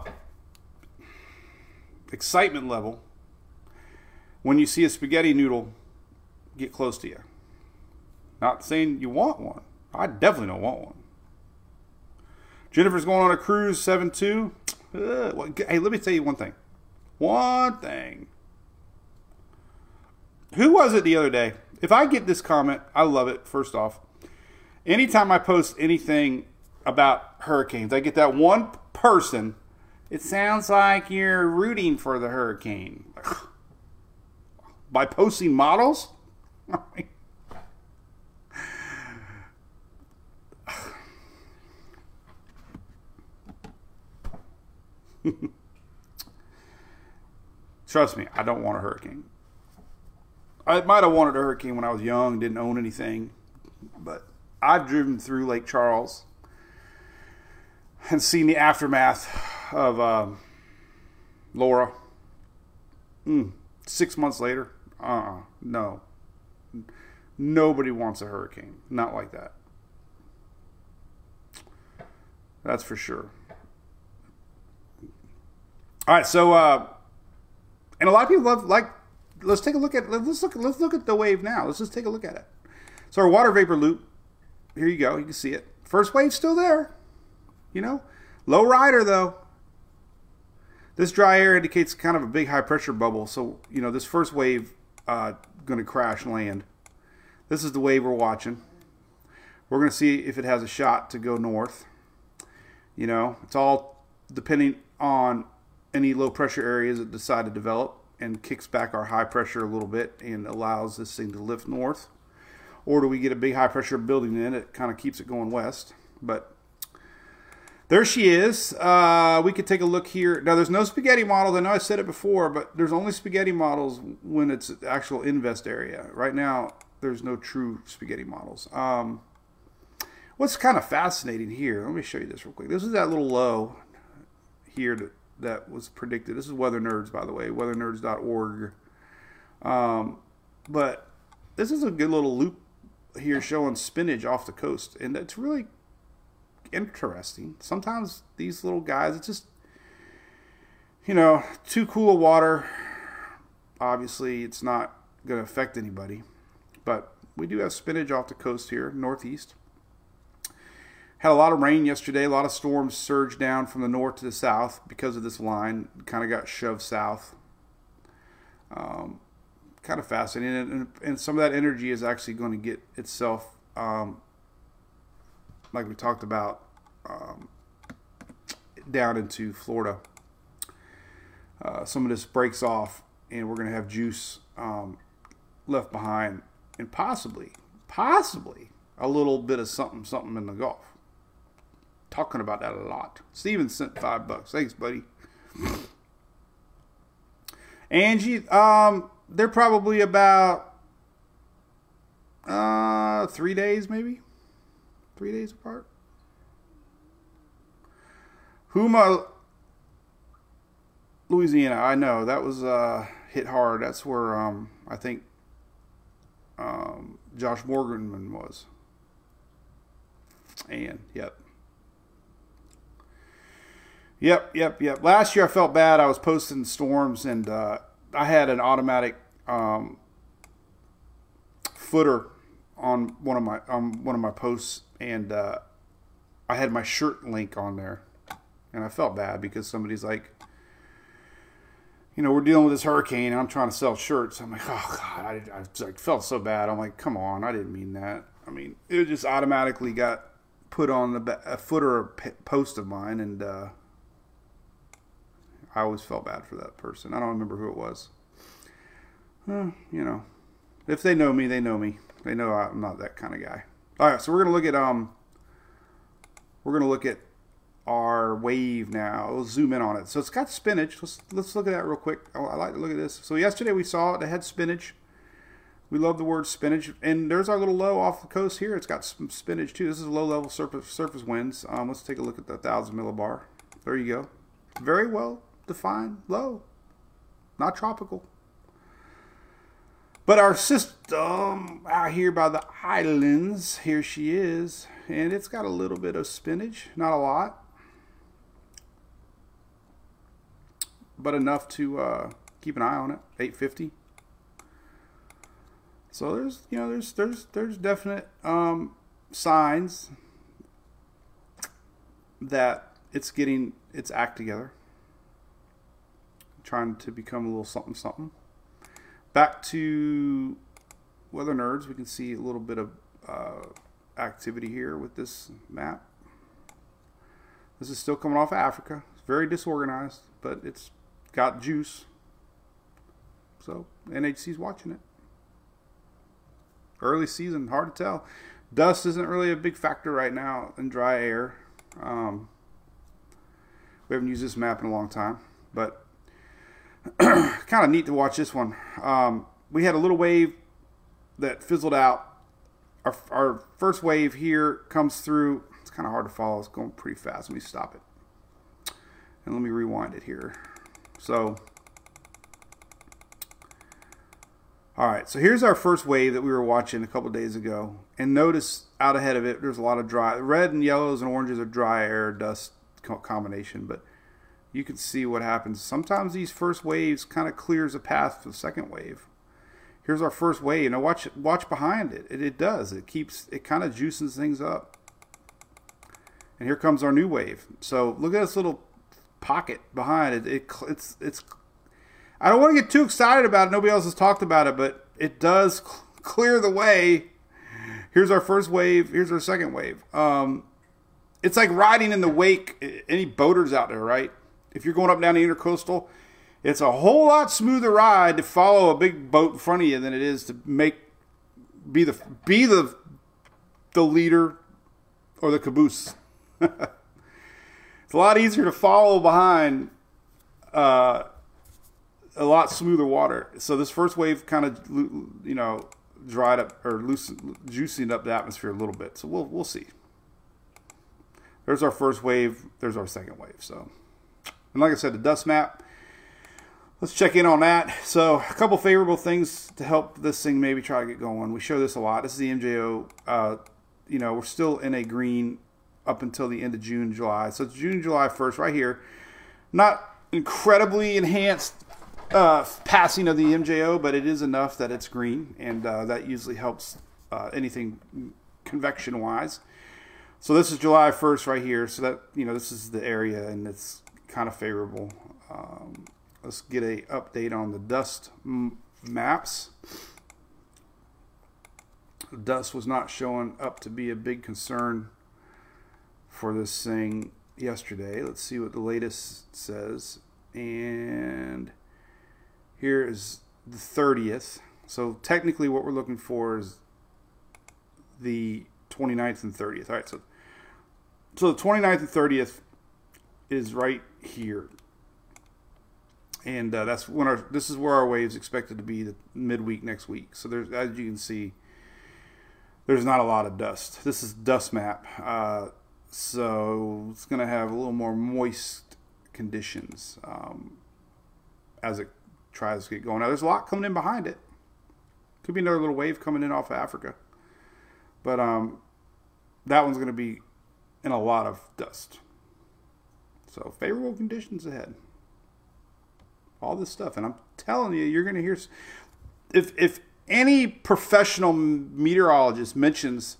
S3: excitement level when you see a spaghetti noodle get close to you. Not saying you want one. I definitely don't want one. Jennifer's going on a cruise 7 2. Hey, let me tell you one thing. One thing. Who was it the other day? If I get this comment, I love it, first off. Anytime I post anything about hurricanes, I get that one person. It sounds like you're rooting for the hurricane. By posting models? Trust me, I don't want a hurricane. I might have wanted a hurricane when I was young, didn't own anything, but I've driven through Lake Charles and seen the aftermath of um, Laura. Mm, six months later, uh, uh no, nobody wants a hurricane, not like that. That's for sure. All right, so uh, and a lot of people love like. Let's take a look at let's look let's look at the wave now. Let's just take a look at it. So our water vapor loop. Here you go. You can see it. First wave still there. You know, low rider though. This dry air indicates kind of a big high pressure bubble. So you know this first wave uh, going to crash land. This is the wave we're watching. We're going to see if it has a shot to go north. You know, it's all depending on any low pressure areas that decide to develop and kicks back our high pressure a little bit and allows this thing to lift north. Or do we get a big high pressure building in it kind of keeps it going west? But there she is. Uh, we could take a look here. Now, there's no spaghetti models. I know I said it before, but there's only spaghetti models when it's actual invest area. Right now, there's no true spaghetti models. Um, what's kind of fascinating here, let me show you this real quick. This is that little low here that, that was predicted. This is Weather Nerds, by the way, weathernerds.org. Um, but this is a good little loop here showing spinach off the coast, and it's really interesting. Sometimes these little guys, it's just, you know, too cool of water. Obviously, it's not going to affect anybody. But we do have spinach off the coast here, northeast. Had a lot of rain yesterday. A lot of storms surged down from the north to the south because of this line. Kind of got shoved south. Um, kind of fascinating. And, and, some of that energy is actually going to get itself, um, like we talked about, um, down into Florida. Uh, some of this breaks off, and we're going to have juice um, left behind and possibly, possibly a little bit of something, something in the Gulf. Talking about that a lot. Steven sent five bucks. Thanks, buddy. Angie, um, they're probably about uh three days, maybe three days apart. Houma, Louisiana. I know that was uh, hit hard. That's where um, I think um, Josh Morgerman was. And yep. Yep, yep, yep. Last year I felt bad. I was posting storms and uh, I had an automatic um, footer on one of my on one of my posts, and uh, I had my shirt link on there, and I felt bad because somebody's like, you know, we're dealing with this hurricane, and I'm trying to sell shirts. I'm like, oh god, I, I like felt so bad. I'm like, come on, I didn't mean that. I mean, it just automatically got put on the a footer post of mine, and uh, I always felt bad for that person. I don't remember who it was. You know, if they know me, they know me. They know I'm not that kind of guy. All right, so we're gonna look at um, we're gonna look at our wave now. Let's zoom in on it. So it's got spinach. Let's let's look at that real quick. Oh, I like to look at this. So yesterday we saw it. It had spinach. We love the word spinach. And there's our little low off the coast here. It's got some spinach too. This is low level surface surface winds. Um, let's take a look at the thousand millibar. There you go. Very well defined low. Not tropical. But our system out here by the islands, here she is, and it's got a little bit of spinach, not a lot, but enough to uh, keep an eye on it. 850. So there's you know there's there's there's definite um, signs that it's getting its act together, trying to become a little something something. Back to Weather Nerds, we can see a little bit of uh, activity here with this map. This is still coming off of Africa. It's very disorganized, but it's got juice. So NHC's watching it. Early season, hard to tell. Dust isn't really a big factor right now in dry air. Um, we haven't used this map in a long time, but kind of neat to watch this one. Um, we had a little wave that fizzled out. Our, our first wave here comes through. It's kind of hard to follow. It's going pretty fast. Let me stop it. And let me rewind it here. So All right, so here's our first wave that we were watching a couple days ago, and notice out ahead of it, there's a lot of dry. Red and yellows and oranges are dry air dust combination, but you can see what happens. Sometimes these first waves kind of clears a path for the second wave. Here's our first wave. Now watch watch behind it. It, it does. It keeps it kind of juices things up. And here comes our new wave. So look at this little pocket behind it. it it's it's. I don't want to get too excited about it. Nobody else has talked about it, but it does cl- clear the way. Here's our first wave. Here's our second wave. Um, it's like riding in the wake. Any boaters out there, right? If you're going up down the intercoastal, it's a whole lot smoother ride to follow a big boat in front of you than it is to make be the be the the leader or the caboose. it's a lot easier to follow behind uh, a lot smoother water. So this first wave kind of you know dried up or loosened, juicing up the atmosphere a little bit. So we'll we'll see. There's our first wave. There's our second wave. So, and like I said, the dust map. Let's check in on that. So, a couple favorable things to help this thing maybe try to get going. We show this a lot. This is the MJO. Uh, you know, we're still in a green up until the end of June, July. So it's June, July 1st, right here. Not incredibly enhanced uh, passing of the MJO, but it is enough that it's green, and uh, that usually helps uh, anything convection wise. So this is July 1st right here. So that, you know, this is the area, and it's kind of favorable. Um, let's get a update on the dust maps. Dust was not showing up to be a big concern for this thing yesterday. Let's see what the latest says. And here is the 30th. So technically what we're looking for is the 29th and 30th. All right, so so the 29th and 30th is right here. And uh, that's when our this is where our waves expected to be the midweek next week. So there's as you can see there's not a lot of dust. This is dust map. Uh, so it's going to have a little more moist conditions um, as it tries to get going. Now there's a lot coming in behind it. Could be another little wave coming in off of Africa, but um, that one's going to be in a lot of dust. So favorable conditions ahead. All this stuff, and I'm telling you, you're going to hear. If if any professional meteorologist mentions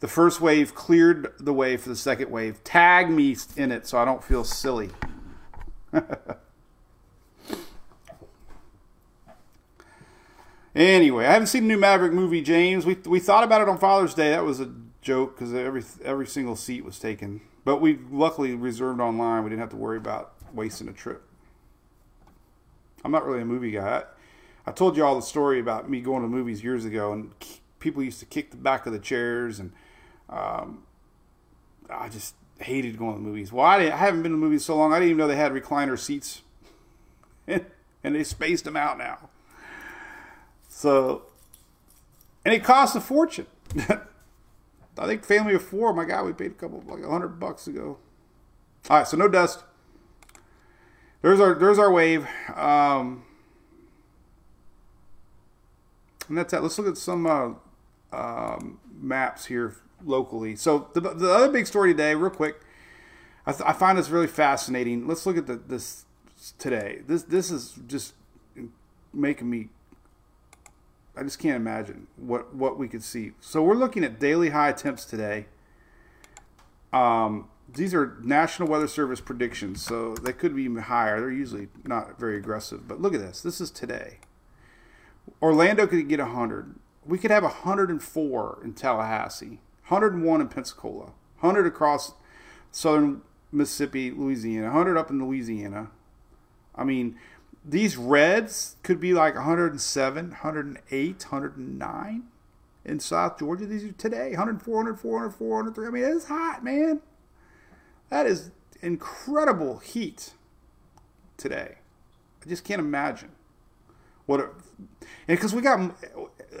S3: the first wave cleared the way for the second wave, tag me in it so I don't feel silly. anyway, I haven't seen the new Maverick movie, James. We we thought about it on Father's Day. That was a joke because every every single seat was taken. But we luckily reserved online. We didn't have to worry about wasting a trip. I'm not really a movie guy. I, I told you all the story about me going to movies years ago, and people used to kick the back of the chairs, and um, I just hated going to movies. Well, I, I, haven't been to movies so long, I didn't even know they had recliner seats, and they spaced them out now. So, and it costs a fortune. I think family of four, my God, we paid a couple like a hundred bucks ago. All right, so no dust. There's our there's our wave. Um, and that's that. Let's look at some uh, um, maps here locally. So the, the other big story today, real quick, I, th- I find this really fascinating. Let's look at the, this today. This this is just making me. I just can't imagine what what we could see. So we're looking at daily high temps today. Um, these are National Weather Service predictions, so they could be even higher. They're usually not very aggressive, but look at this. This is today. Orlando could get 100. We could have 104 in Tallahassee, 101 in Pensacola, 100 across southern Mississippi, Louisiana, 100 up in Louisiana. I mean, these reds could be like 107, 108, 109 in South Georgia. These are today 104, 104, 104, 103. I mean, it's hot, man. That is incredible heat today. I just can't imagine what it, and because we got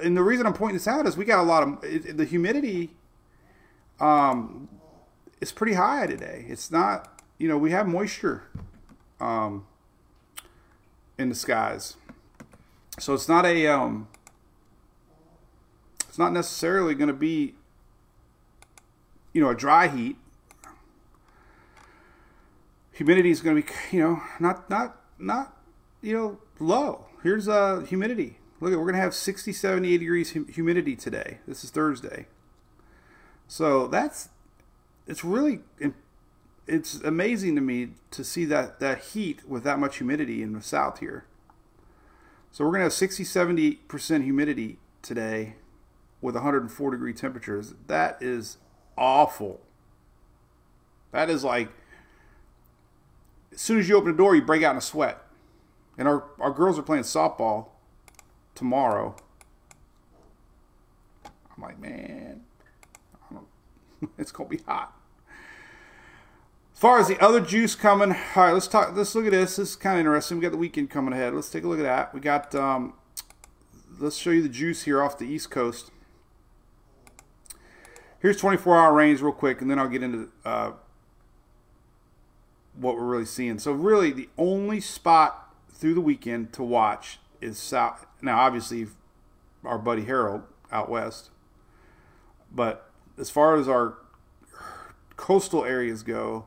S3: and the reason i'm pointing this out is we got a lot of it, the humidity um is pretty high today it's not you know we have moisture um in the skies so it's not a um It's not necessarily going to be, you know, a dry heat. Humidity is going to be, you know, not not not, you know, low. Here's uh humidity. Look, we're going to have 60, 70, 80 degrees hum- humidity today. This is Thursday. So that's it's really it's amazing to me to see that that heat with that much humidity in the south here. So we're to have 60 70% humidity today with 104 degree temperatures. That is awful. That is like as soon as you open the door, you break out in a sweat. And our, our girls are playing softball tomorrow. I'm like, man, it's gonna be hot. As far as the other juice coming, all right, let's talk. Let's look at this. This is kind of interesting. We got the weekend coming ahead. Let's take a look at that. We got. Um, let's show you the juice here off the East Coast. Here's 24 hour range real quick, and then I'll get into uh, what we're really seeing. So really, the only spot through the weekend to watch is south. Now, obviously, our buddy Harold out west, but as far as our coastal areas go,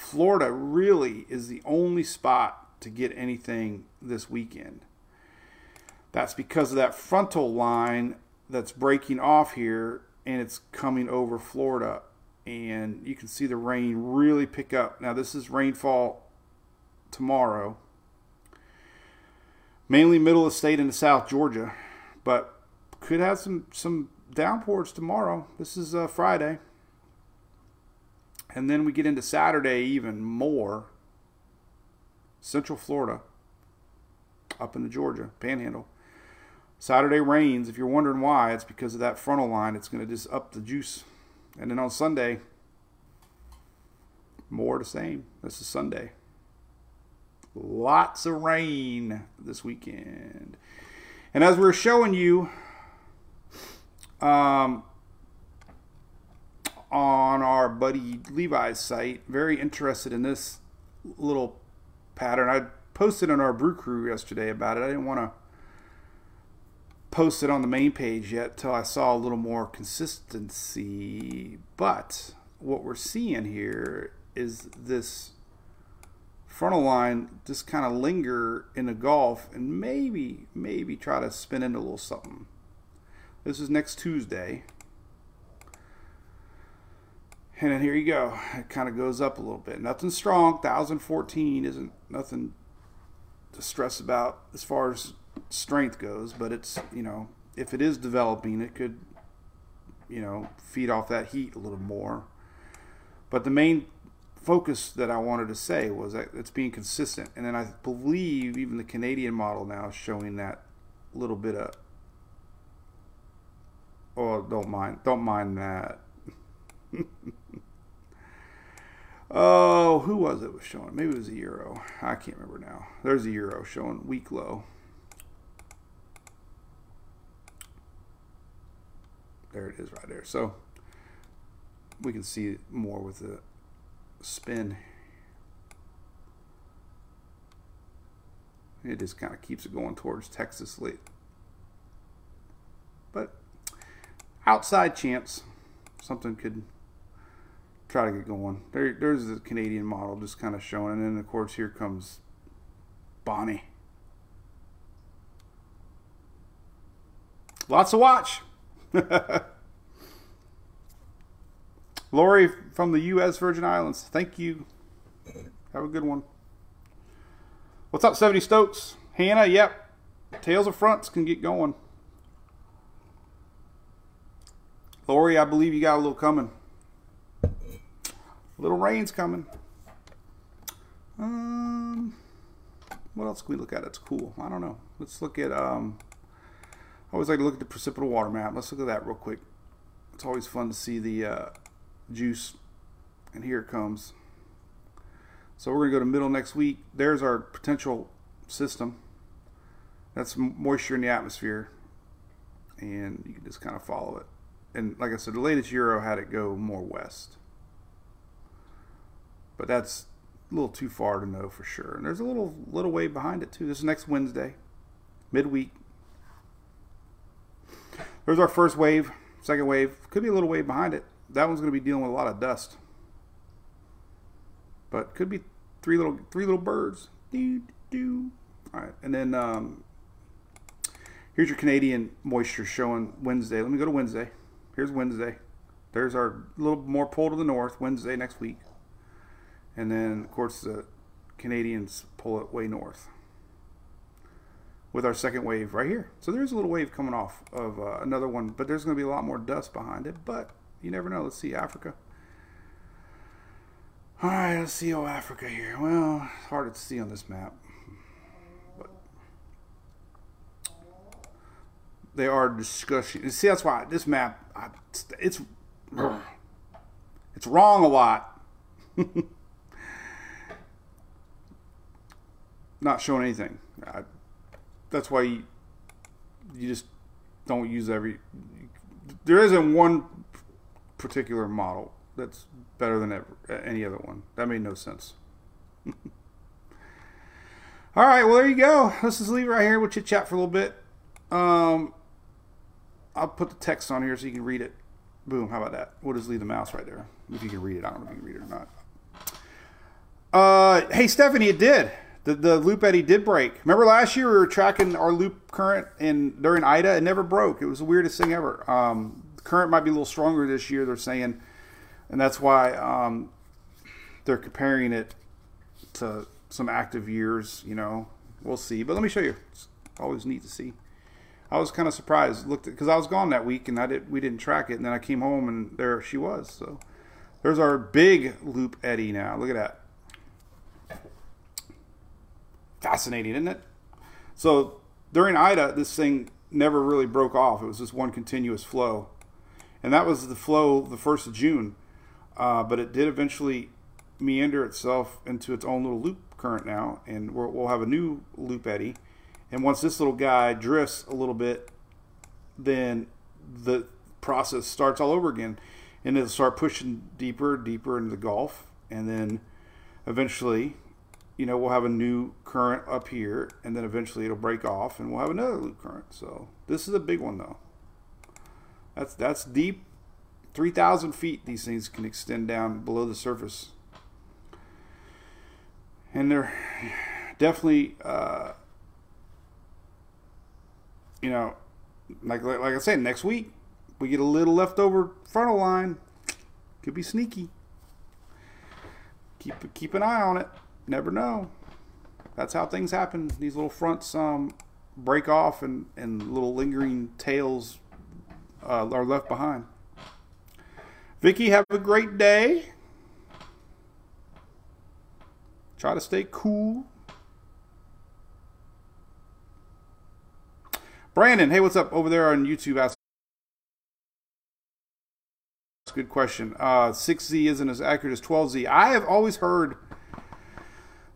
S3: Florida really is the only spot to get anything this weekend. That's because of that frontal line that's breaking off here and it's coming over Florida. And you can see the rain really pick up. Now, this is rainfall tomorrow, mainly middle of the state into South Georgia, but could have some, some downpours tomorrow. This is uh, Friday. And then we get into Saturday even more. Central Florida, up into Georgia, Panhandle. Saturday rains. If you're wondering why, it's because of that frontal line. It's going to just up the juice. And then on Sunday, more the same. This is Sunday. Lots of rain this weekend. And as we are showing you, um, on our buddy Levi's site. Very interested in this little pattern. I posted on our brew crew yesterday about it. I didn't want to post it on the main page yet till I saw a little more consistency. But what we're seeing here is this frontal line just kind of linger in the Gulf and maybe, maybe try to spin into a little something. This is next Tuesday. And then here you go. It kind of goes up a little bit. Nothing strong. 1014 isn't nothing to stress about as far as strength goes, but it's, you know, if it is developing, it could, you know, feed off that heat a little more. But the main focus that I wanted to say was that it's being consistent. And then I believe even the Canadian model now is showing that little bit of oh don't mind don't mind that Oh, who was it was showing? Maybe it was a euro. I can't remember now. There's a euro showing weak low. There it is right there. So we can see more with the spin. It just kind of keeps it going towards Texas late. But outside chance something could try to get going. There, there's the Canadian model just kind of showing, and then of course here comes Bonnie. Lots to watch. Lori from the U.S. Virgin Islands, thank you. Have a good one. What's up, 70 Stokes? Hannah, yep. Tails of fronts can get going. Lori, I believe you got a little coming. Little rain's coming. Um, what else can we look at? It's cool. I don't know. Let's look at. Um, I always like to look at the precipitable water map. Let's look at that real quick. It's always fun to see the uh, juice. And here it comes. So we're going to go to middle next week. There's our potential system. That's moisture in the atmosphere. And you can just kind of follow it. And like I said, the latest Euro had it go more west but that's a little too far to know for sure. And there's a little little way behind it too. This is next Wednesday, midweek. There's our first wave, second wave. Could be a little wave behind it. That one's going to be dealing with a lot of dust. But could be three little three little birds. Do do. All right, and then um, here's your Canadian moisture showing Wednesday. Let me go to Wednesday. Here's Wednesday. There's our little more pull to the north Wednesday next week, and then of course the Canadians pull it way north with our second wave right here. So there's a little wave coming off of uh, another one, but there's going to be a lot more dust behind it. But you never know. Let's see Africa. All right, let's see oh Africa here. Well, it's hard to see on this map, but they are discussing. See, that's why this map, I, it's it's wrong a lot. Not showing anything. I, that's why you, you just don't use every. There isn't one particular model that's better than ever, any other one. That made no sense. All right, well there you go. Let's just leave it right here. We'll chit chat for a little bit. Um, I'll put the text on here so you can read it. Boom. How about that? We'll just leave the mouse right there. If you can read it, I don't know if you can read it or not. Uh, hey Stephanie, it did. The the loop eddy did break. Remember last year we were tracking our loop current and during Ida, it never broke. It was the weirdest thing ever. Um, current might be a little stronger this year. They're saying, and that's why um, they're comparing it to some active years. You know, we'll see. But let me show you. It's always neat to see. I was kind of surprised. Looked because I was gone that week and I did we didn't track it, and then I came home and there she was. So there's our big loop eddy now. Look at that. Fascinating, isn't it? So during Ida, this thing never really broke off. It was just one continuous flow, and that was the flow the first of June. Uh, but it did eventually meander itself into its own little loop current now, and we will have a new loop eddy and once this little guy drifts a little bit, then the process starts all over again. And it'll start pushing deeper, deeper into the Gulf. And then eventually, you know, we'll have a new current up here. And then eventually it'll break off and we'll have another loop current. So this is a big one, though. That's, that's deep. 3,000 feet these things can extend down below the surface. And they're definitely. Uh, you know, like, like like I said, next week we get a little leftover frontal line. Could be sneaky. Keep keep an eye on it. Never know. That's how things happen. These little fronts um, break off, and and little lingering tails uh, are left behind. Vicky, have a great day. Try to stay cool. Brandon, hey, what's up over there on YouTube? Ask That's a good question. Uh, 6Z isn't as accurate as 12Z. I have always heard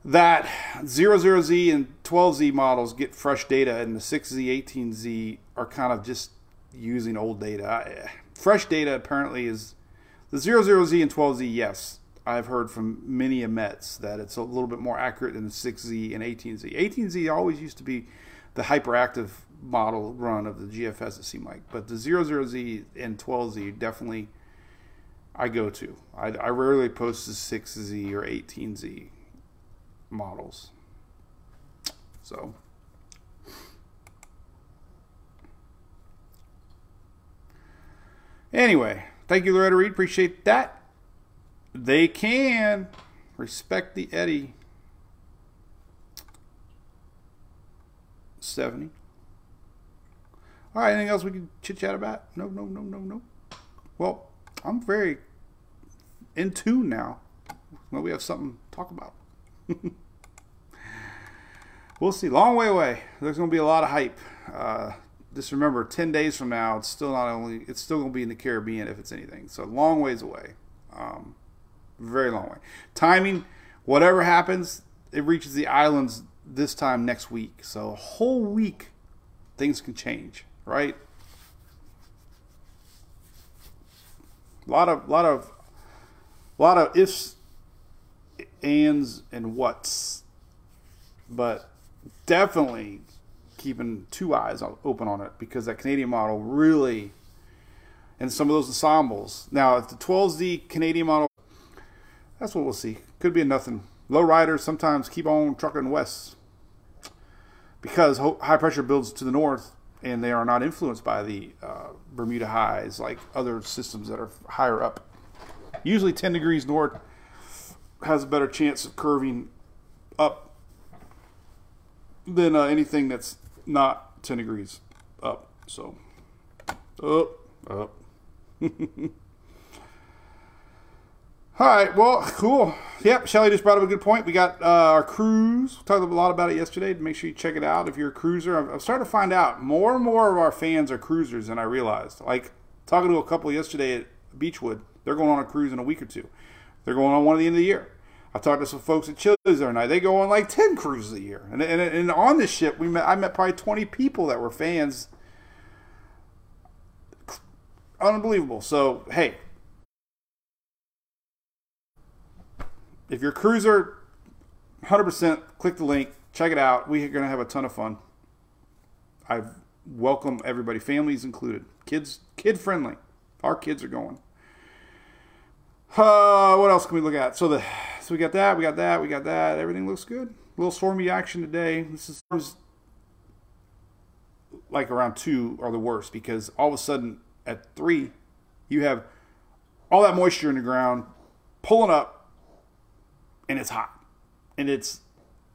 S3: that 00Z and 12Z models get fresh data, and the 6Z, 18Z are kind of just using old data. Fresh data apparently is the 00Z and 12Z, yes. I've heard from many Mets that it's a little bit more accurate than the 6Z and 18Z. 18Z always used to be the hyperactive model run of the GFS, it seemed like. But the 00Z and 12Z definitely I go to. I, I rarely post the 6Z or 18Z models. So. Anyway, thank you, Loretta Reed. Appreciate that. They can respect the Eddie. 70. All right, anything else we can chit chat about? No, no, no, no, no. Well, I'm very in tune now. Well, we have something to talk about. we'll see. Long way away. There's going to be a lot of hype. Uh, just remember, 10 days from now, it's still not only, it's still going to be in the Caribbean if it's anything. So long ways away. Um, very long way. Timing, whatever happens, it reaches the islands this time next week. So a whole week, things can change right? A lot of lot of lot of ifs, ands, and whats, but definitely keeping two eyes open on it because that Canadian model really, and some of those ensembles. Now, if the 12Z Canadian model, that's what we'll see. Could be a nothing. Low riders sometimes keep on trucking west because high pressure builds to the north and they are not influenced by the uh, Bermuda highs like other systems that are higher up. Usually 10 degrees north has a better chance of curving up than uh, anything that's not 10 degrees up. So, up, up. All right, well, cool. Yep, Shelly just brought up a good point. We got uh, our cruise. We talked a lot about it yesterday. Make sure you check it out if you're a cruiser. I'm, I'm starting to find out more and more of our fans are cruisers than I realized. Like talking to a couple yesterday at Beechwood, they're going on a cruise in a week or two. They're going on one at the end of the year. I talked to some folks at Chili's the other night. They go on like ten cruises a year, and and, and on this ship, we met. I met probably twenty people that were fans. Unbelievable. So hey, if you're a cruiser, 100% click the link, check it out. We're going to have a ton of fun. I welcome everybody, families included, kids, kid friendly. Our kids are going. Uh, what else can we look at? So the so we got that, we got that, we got that. Everything looks good. A little stormy action today. This is like around two are the worst because all of a sudden at three, you have all that moisture in the ground pulling up and it's hot, and it's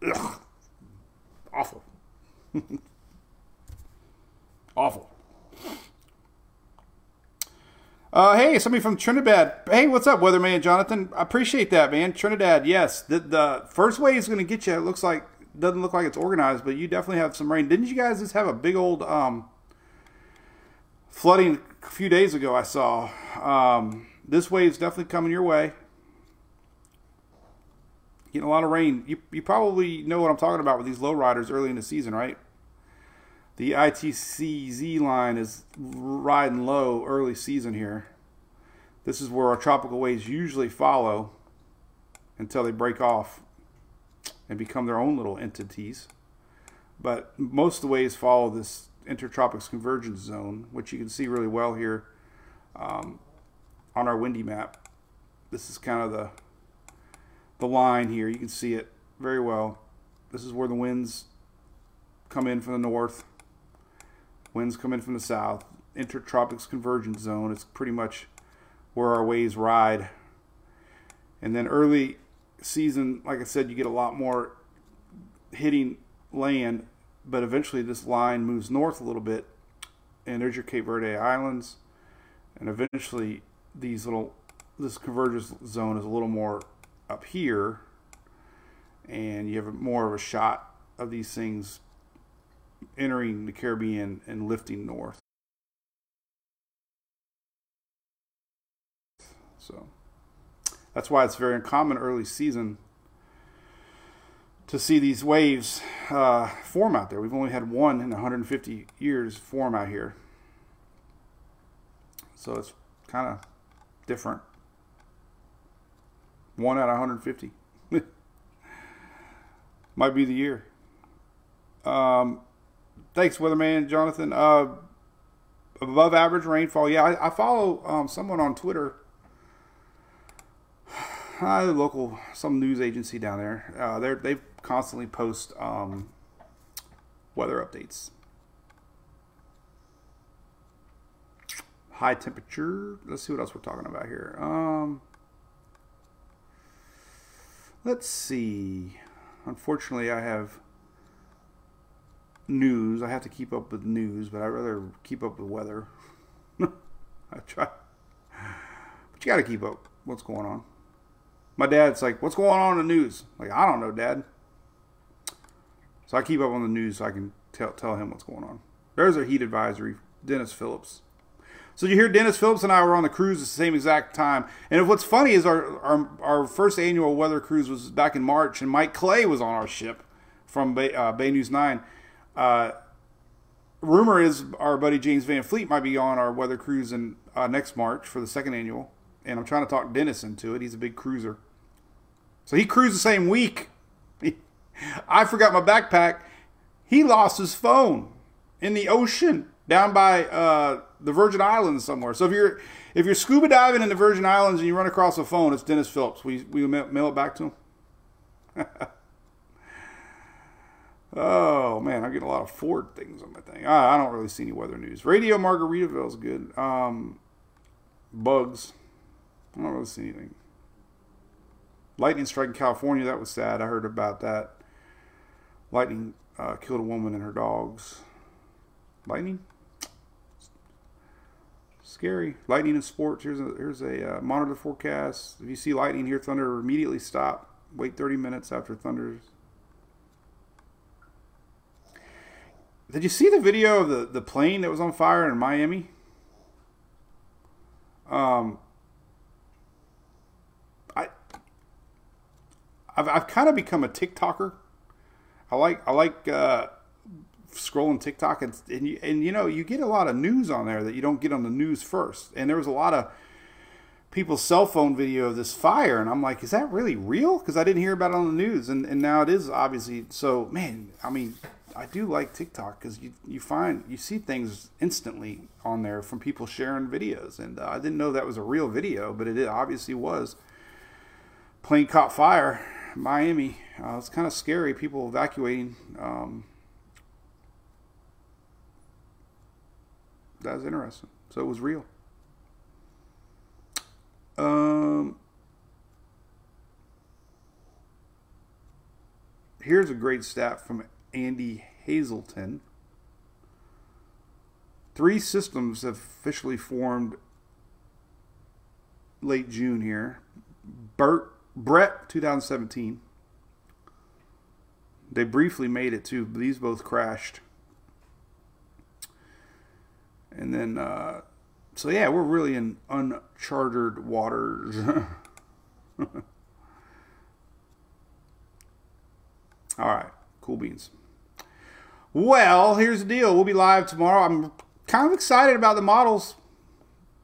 S3: ugh, awful, awful. Uh, hey, somebody from Trinidad. Hey, what's up, Weatherman Jonathan? I appreciate that, man. Trinidad, yes. The, the first wave is going to get you. It looks like doesn't look like it's organized, but you definitely have some rain. Didn't you guys just have a big old um, flooding a few days ago? I saw. Um, this wave's definitely coming your way getting a lot of rain. You, you probably know what I'm talking about with these low riders early in the season, right? The ITCZ line is riding low early season here. This is where our tropical waves usually follow until they break off and become their own little entities. But most of the waves follow this intertropics convergence zone, which you can see really well here um, on our windy map. This is kind of the the line here. You can see it very well. This is where the winds come in from the north. Winds come in from the south. Intertropics convergence zone It's pretty much where our waves ride. And then early season, like I said, you get a lot more hitting land, but eventually this line moves north a little bit, and there's your Cape Verde Islands, and eventually these little this convergence zone is a little more up here and you have more of a shot of these things entering the Caribbean and lifting north. So that's why it's very uncommon early season to see these waves uh, form out there. We've only had one in 150 years form out here. So it's kind of different. One out of 150. Might be the year. Um, thanks, Weatherman Jonathan. Uh, above average rainfall. Yeah, I, I follow um, someone on Twitter. Uh, local, some news agency down there. Uh, they they constantly post um, weather updates. High temperature. Let's see what else we're talking about here. Um, Let's see. Unfortunately, I have news. I have to keep up with news, but I'd rather keep up with weather. I try. But you got to keep up what's going on. My dad's like, what's going on in the news? Like, I don't know, Dad. So I keep up on the news so I can tell, tell him what's going on. There's a heat advisory. Dennis Phillips. So you hear Dennis Phillips and I were on the cruise at the same exact time. And what's funny is our, our, our first annual weather cruise was back in March, and Mike Clay was on our ship from Bay, uh, Bay News 9. Uh, rumor is our buddy James Van Fleet might be on our weather cruise in uh, next March for the second annual. And I'm trying to talk Dennis into it. He's a big cruiser. So he cruised the same week. I forgot my backpack. He lost his phone in the ocean down by uh, the Virgin Islands somewhere. So if you're if you're scuba diving in the Virgin Islands and you run across a phone, it's Dennis Phillips. We we mail it back to him. oh man, I get a lot of Ford things on my thing. I, I don't really see any weather news. Radio Margaritaville is good. Um, bugs. I don't really see anything. Lightning strike in California. That was sad. I heard about that. Lightning uh, killed a woman and her dogs. Lightning? Scary. Lightning in sports. Here's a here's a uh, monitor forecast. If you see lightning, hear thunder, immediately stop. Wait 30 minutes after thunders. Did you see the video of the, the plane that was on fire in Miami? Um, I I've, I've kind of become a TikToker. I like I like uh, scrolling TikTok and and you, and you know you get a lot of news on there that you don't get on the news first. And there was a lot of people's cell phone video of this fire, and I'm like, is that really real? Because I didn't hear about it on the news, and and now it is obviously. So man, I mean, I do like TikTok because you you find you see things instantly on there from people sharing videos, and uh, I didn't know that was a real video, but it obviously was. Plane caught fire, Miami. Uh, it's kind of scary. People evacuating. Um, that was interesting. So it was real. Um, here's a great stat from Andy Hazelton. Three systems have officially formed late June here. Bert Bret 2017. They briefly made it too, these both crashed. And then, uh, so yeah, we're really in uncharted waters. All right, cool beans. Well, here's the deal. We'll be live tomorrow. I'm kind of excited about the models.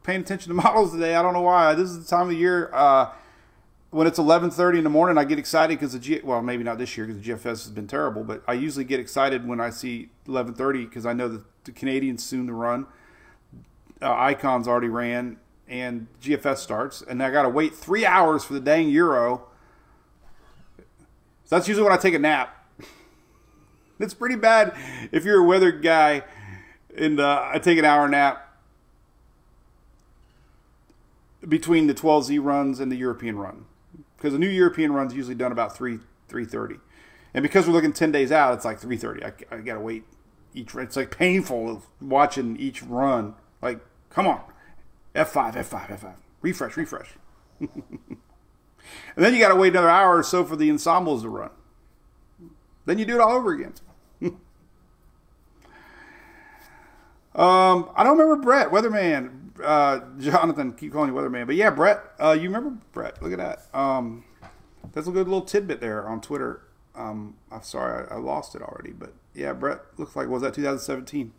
S3: Paying attention to models today. I don't know why. This is the time of the year uh, when it's 11:30 in the morning. I get excited because the G. Well, maybe not this year because the GFS has been terrible. But I usually get excited when I see 11:30 because I know that the Canadians soon to run. Uh, ICON's already ran, and GFS starts, and I got to wait three hours for the dang Euro. So that's usually when I take a nap. It's pretty bad if you're a weather guy and uh, I take an hour nap between the 12Z runs and the European run because the new European run's usually done about 3 3:30. And because we're looking 10 days out, it's like 3:30. I, I got to wait each it's like painful watching each run. Like, come on. F5, F5, F5. Refresh, refresh. and then you got to wait another hour or so for the ensembles to run. Then you do it all over again. um, I don't remember Bret, Weatherman. Uh, Jonathan, keep calling you Weatherman. But yeah, Bret, uh, you remember Bret. Look at that. Um, that's a good little tidbit there on Twitter. Um, I'm sorry, I, I lost it already. But yeah, Bret looks like, was that 2017?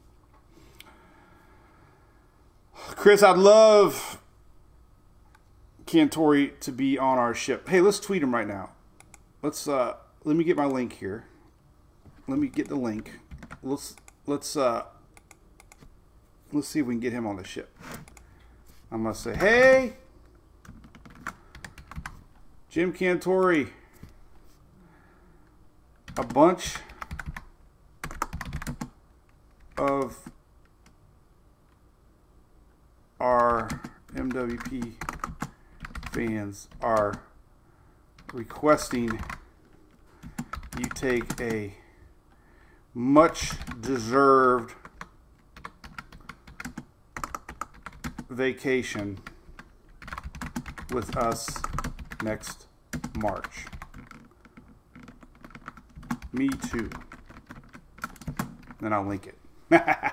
S3: Chris, I'd love Cantore to be on our ship. Hey, let's tweet him right now. Let's uh let me get my link here. Let me get the link. Let's let's uh let's see if we can get him on the ship. I'm gonna say, hey, Jim Cantore, a bunch of our MWP fans are requesting you take a much deserved vacation with us next March. Me too. Then I'll link it.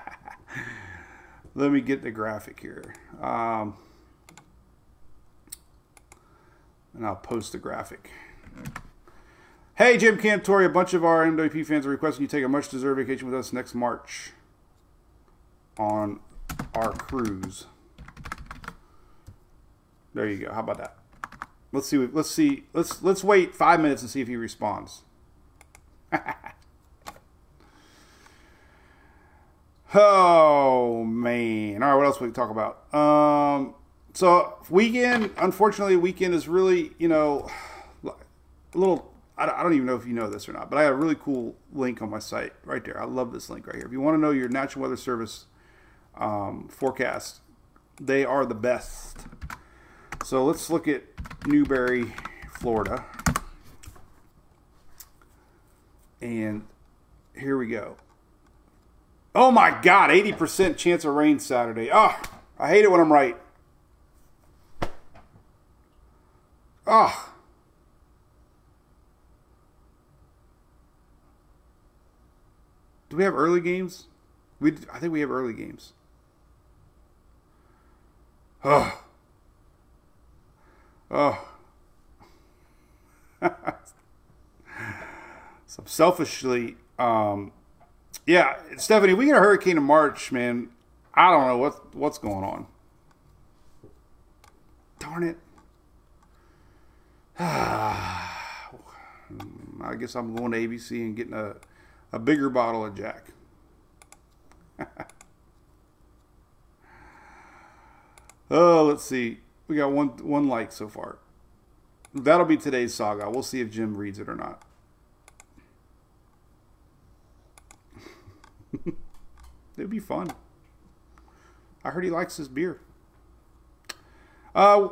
S3: Let me get the graphic here. Um, and I'll post the graphic. Hey, Jim Cantore, a bunch of our MWP fans are requesting you take a much deserved vacation with us next March on our cruise. There you go. How about that? Let's see. Let's see. Let's let's wait five minutes and see if he responds. Oh man! All right, what else we can talk about? Um, so weekend, unfortunately, weekend is really you know a little. I don't- even know if you know this or not, but I have a really cool link on my site right there. I love this link right here. If you want to know your National Weather Service um, forecast, they are the best. So let's look at Newberry, Florida, and here we go. Oh my God, 80% chance of rain Saturday. Oh, I hate it when I'm right. Oh. Do we have early games? We, I think we have early games. Oh. Oh. so selfishly, um, yeah, Stephanie, we get a hurricane in March, man. I don't know what what's going on. Darn it. I guess I'm going to ABC and getting a, a bigger bottle of Jack. oh, let's see. We got one one like so far. That'll be today's saga. We'll see if Jim reads it or not. It'd be fun. I heard he likes his beer. Uh,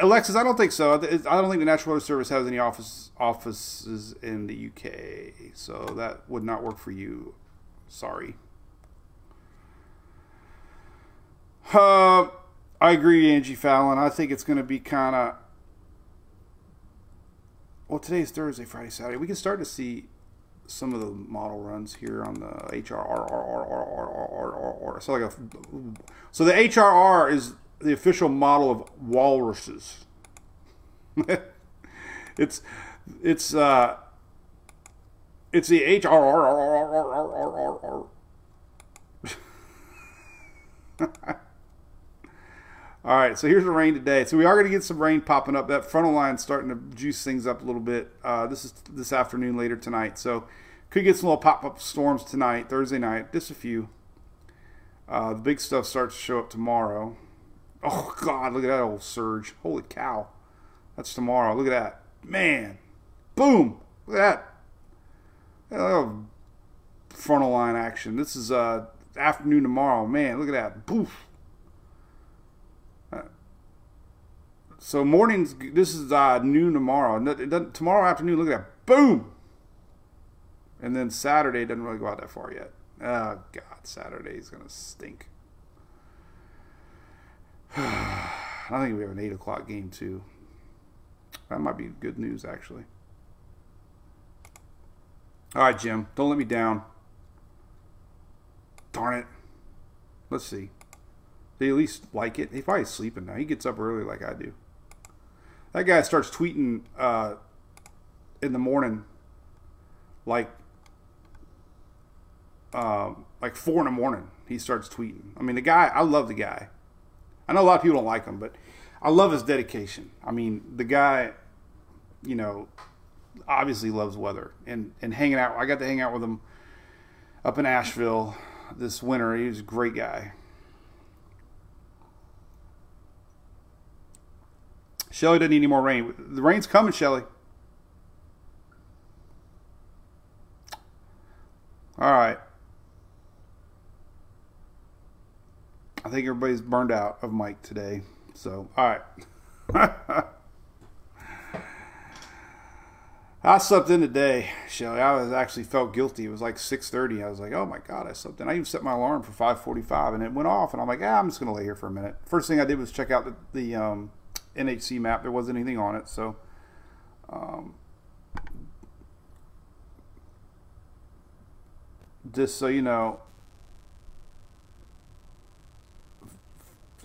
S3: Alexis, I don't think so. I don't think the National Weather Service has any office offices in the UK, so that would not work for you. Sorry. Uh, I agree, Angie Fallon. I think it's going to be kind of. Well, today is Thursday, Friday, Saturday. We can start to see some of the model runs here on the HRRR. So like a, so the HRRR is the official model of walruses. it's it's uh it's the HRRR. All right, so here's the rain today. So we are going to get some rain popping up. That frontal line starting to juice things up a little bit. Uh, this is this afternoon, later tonight. So could get some little pop up storms tonight, Thursday night, just a few. Uh, the big stuff starts to show up tomorrow. Oh God, look at that old surge! Holy cow, that's tomorrow. Look at that, man! Boom! Look at that. Oh, frontal line action. This is uh, afternoon tomorrow. Man, look at that. Boof. So mornings, this is uh, noon tomorrow. Tomorrow afternoon, look at that. Boom! And then Saturday doesn't really go out that far yet. Oh, God. Saturday's going to stink. I think we have an 8 o'clock game, too. That might be good news, actually. All right, Jim. Don't let me down. Darn it. Let's see. They at least like it. He's probably sleeping now. He gets up early like I do. That guy starts tweeting uh, in the morning, like um, like four in the morning. He starts tweeting. I mean, the guy. I love the guy. I know a lot of people don't like him, but I love his dedication. I mean, the guy, you know, obviously loves weather and and hanging out. I got to hang out with him up in Asheville this winter. He was a great guy. Shelly doesn't need any more rain. The rain's coming, Shelly. All right. I think everybody's burned out of Mike today. So, all right. I slept in today, Shelly. I was actually felt guilty. It was like 6:30. I was like, "Oh my god, I slept in." I even set my alarm for 5:45, and it went off. And I'm like, "Ah, I'm just gonna lay here for a minute." First thing I did was check out the, the um, NHC map. There wasn't anything on it, so um, just so you know,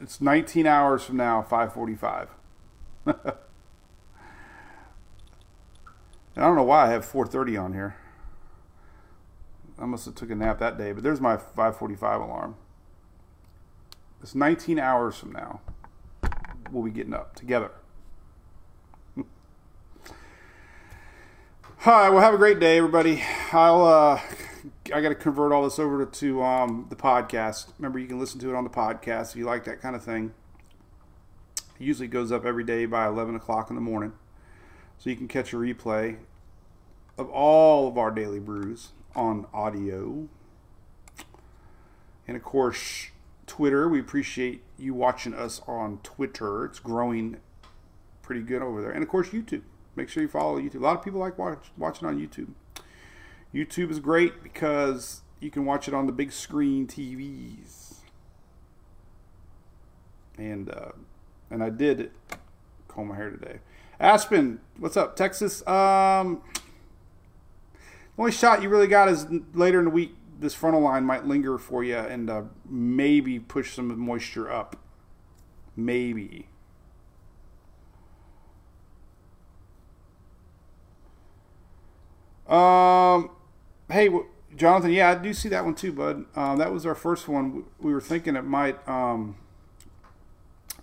S3: it's 19 hours from now, 5:45. and I don't know why I have 4:30 on here. I must have took a nap that day, but there's my 5:45 alarm. It's 19 hours from now we'll be getting up together. All right, well, have a great day, everybody. I'll uh, I got to convert all this over to, um, the podcast. Remember, you can listen to it on the podcast if you like that kind of thing. It usually goes up every day by 11 o'clock in the morning. So you can catch a replay of all of our daily brews on audio. And of course, Twitter. We appreciate you watching us on Twitter. It's growing pretty good over there. And of course, YouTube. Make sure you follow YouTube. A lot of people like watch, watching on YouTube. YouTube is great because you can watch it on the big screen TVs. And uh, and I did comb my hair today. Aspen, what's up, Texas? Um, the only shot you really got is later in the week. This frontal line might linger for you and uh, maybe push some moisture up. Maybe. Um, hey, Jonathan. Yeah, I do see that one too, bud. Uh, that was our first one. We were thinking it might. Um,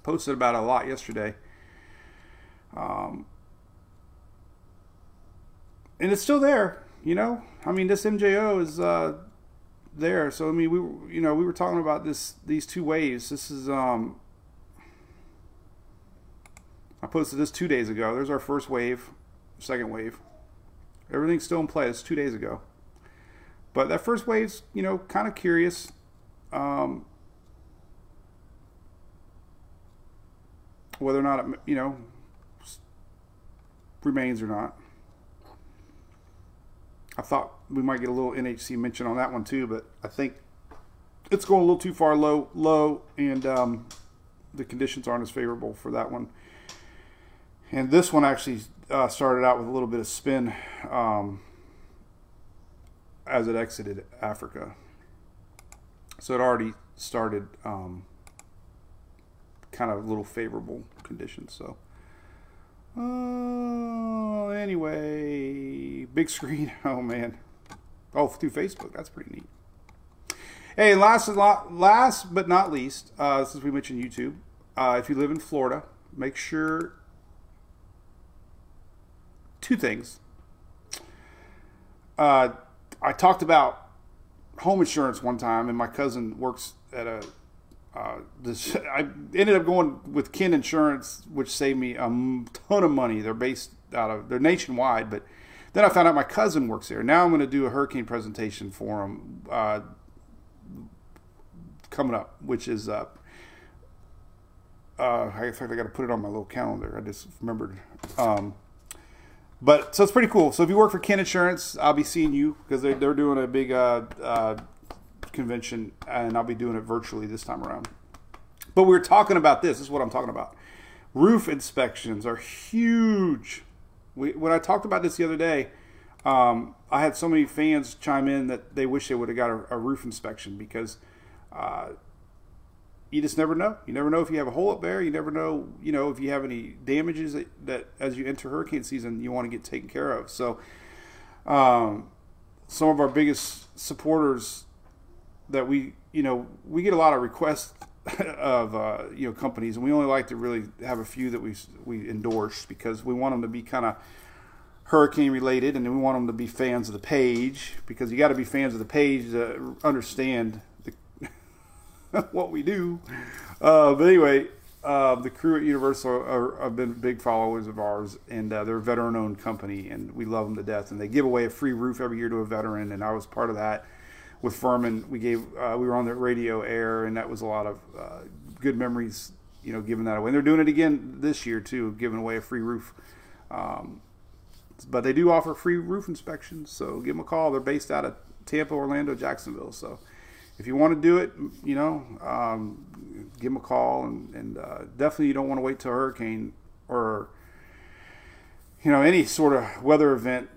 S3: posted about a lot yesterday. Um, and it's still there, you know. I mean, this MJO is uh, there. So I mean, we you know we were talking about this these two waves. This is um, I posted this two days ago. There's our first wave, second wave. Everything's still in play. It's two days ago. But that first wave's, you know, kind of curious. Um, whether or not it, you know, remains or not. I thought we might get a little NHC mention on that one too, but I think it's going a little too far low, low, and um, the conditions aren't as favorable for that one. And this one actually uh, started out with a little bit of spin um, as it exited Africa. So it already started um, kind of a little favorable conditions. So, uh, anyway, big screen. Oh man, oh through Facebook. That's pretty neat. Hey, and last, last but not least, uh, since we mentioned YouTube, uh, if you live in Florida, make sure two things. Uh, I talked about home insurance one time, and my cousin works at a. Uh, this I ended up going with Ken Insurance, which saved me a ton of money. They're based out of they're nationwide, but then I found out my cousin works there. Now I'm going to do a hurricane presentation for him uh, coming up, which is uh, uh, in I got to put it on my little calendar. I just remembered. Um, but so it's pretty cool. So if you work for Ken Insurance, I'll be seeing you because they're, they're doing a big uh, uh, convention, and I'll be doing it virtually this time around. But we are talking about this. This is what I'm talking about. Roof inspections are huge. We, when I talked about this the other day, um, I had so many fans chime in that they wish they would have got a, a roof inspection because uh, you just never know. You never know if you have a hole up there. You never know, you know, if you have any damages that, that as you enter hurricane season, you want to get taken care of. So, um, some of our biggest supporters that we, you know, we get a lot of requests of uh, you know companies, and we only like to really have a few that we we endorse because we want them to be kind of hurricane related, and we want them to be fans of the page because you got to be fans of the page to understand what we do. Uh, but anyway, uh, the crew at Universal are, have been big followers of ours, and uh, they're a veteran-owned company, and we love them to death. And they give away a free roof every year to a veteran, and I was part of that with Furman. We gave uh, we were on the radio air, and that was a lot of uh, good memories. You know, giving that away. And they're doing it again this year too, giving away a free roof. Um, but they do offer free roof inspections, so give them a call. They're based out of Tampa, Orlando, Jacksonville, so if you want to do it, you know, um, give them a call, and, and uh, definitely you don't want to wait till hurricane or you know any sort of weather event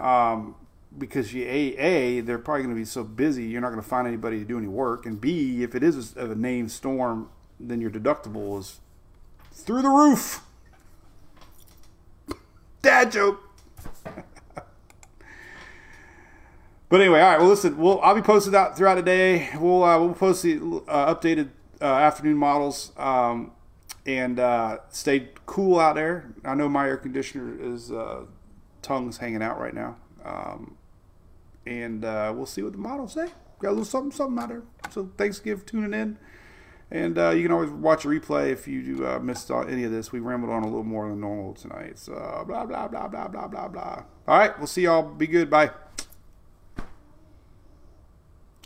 S3: um, because you a a they're probably going to be so busy you're not going to find anybody to do any work, and b if it is a, a named storm, then your deductible is through the roof. Dad joke. But anyway, all right. Well, listen, we'll I'll be posting out throughout the day. We'll uh, we'll post the uh, updated uh, afternoon models um, and uh, stay cool out there. I know my air conditioner is uh, tongues hanging out right now, um, and uh, we'll see what the models say. Got a little something, something out there. So thanks for tuning in. And uh, you can always watch a replay if you uh, missed any of this. We rambled on a little more than normal tonight. So blah, blah, blah, blah, blah, blah, blah. All right, we'll see y'all. Be good. Bye.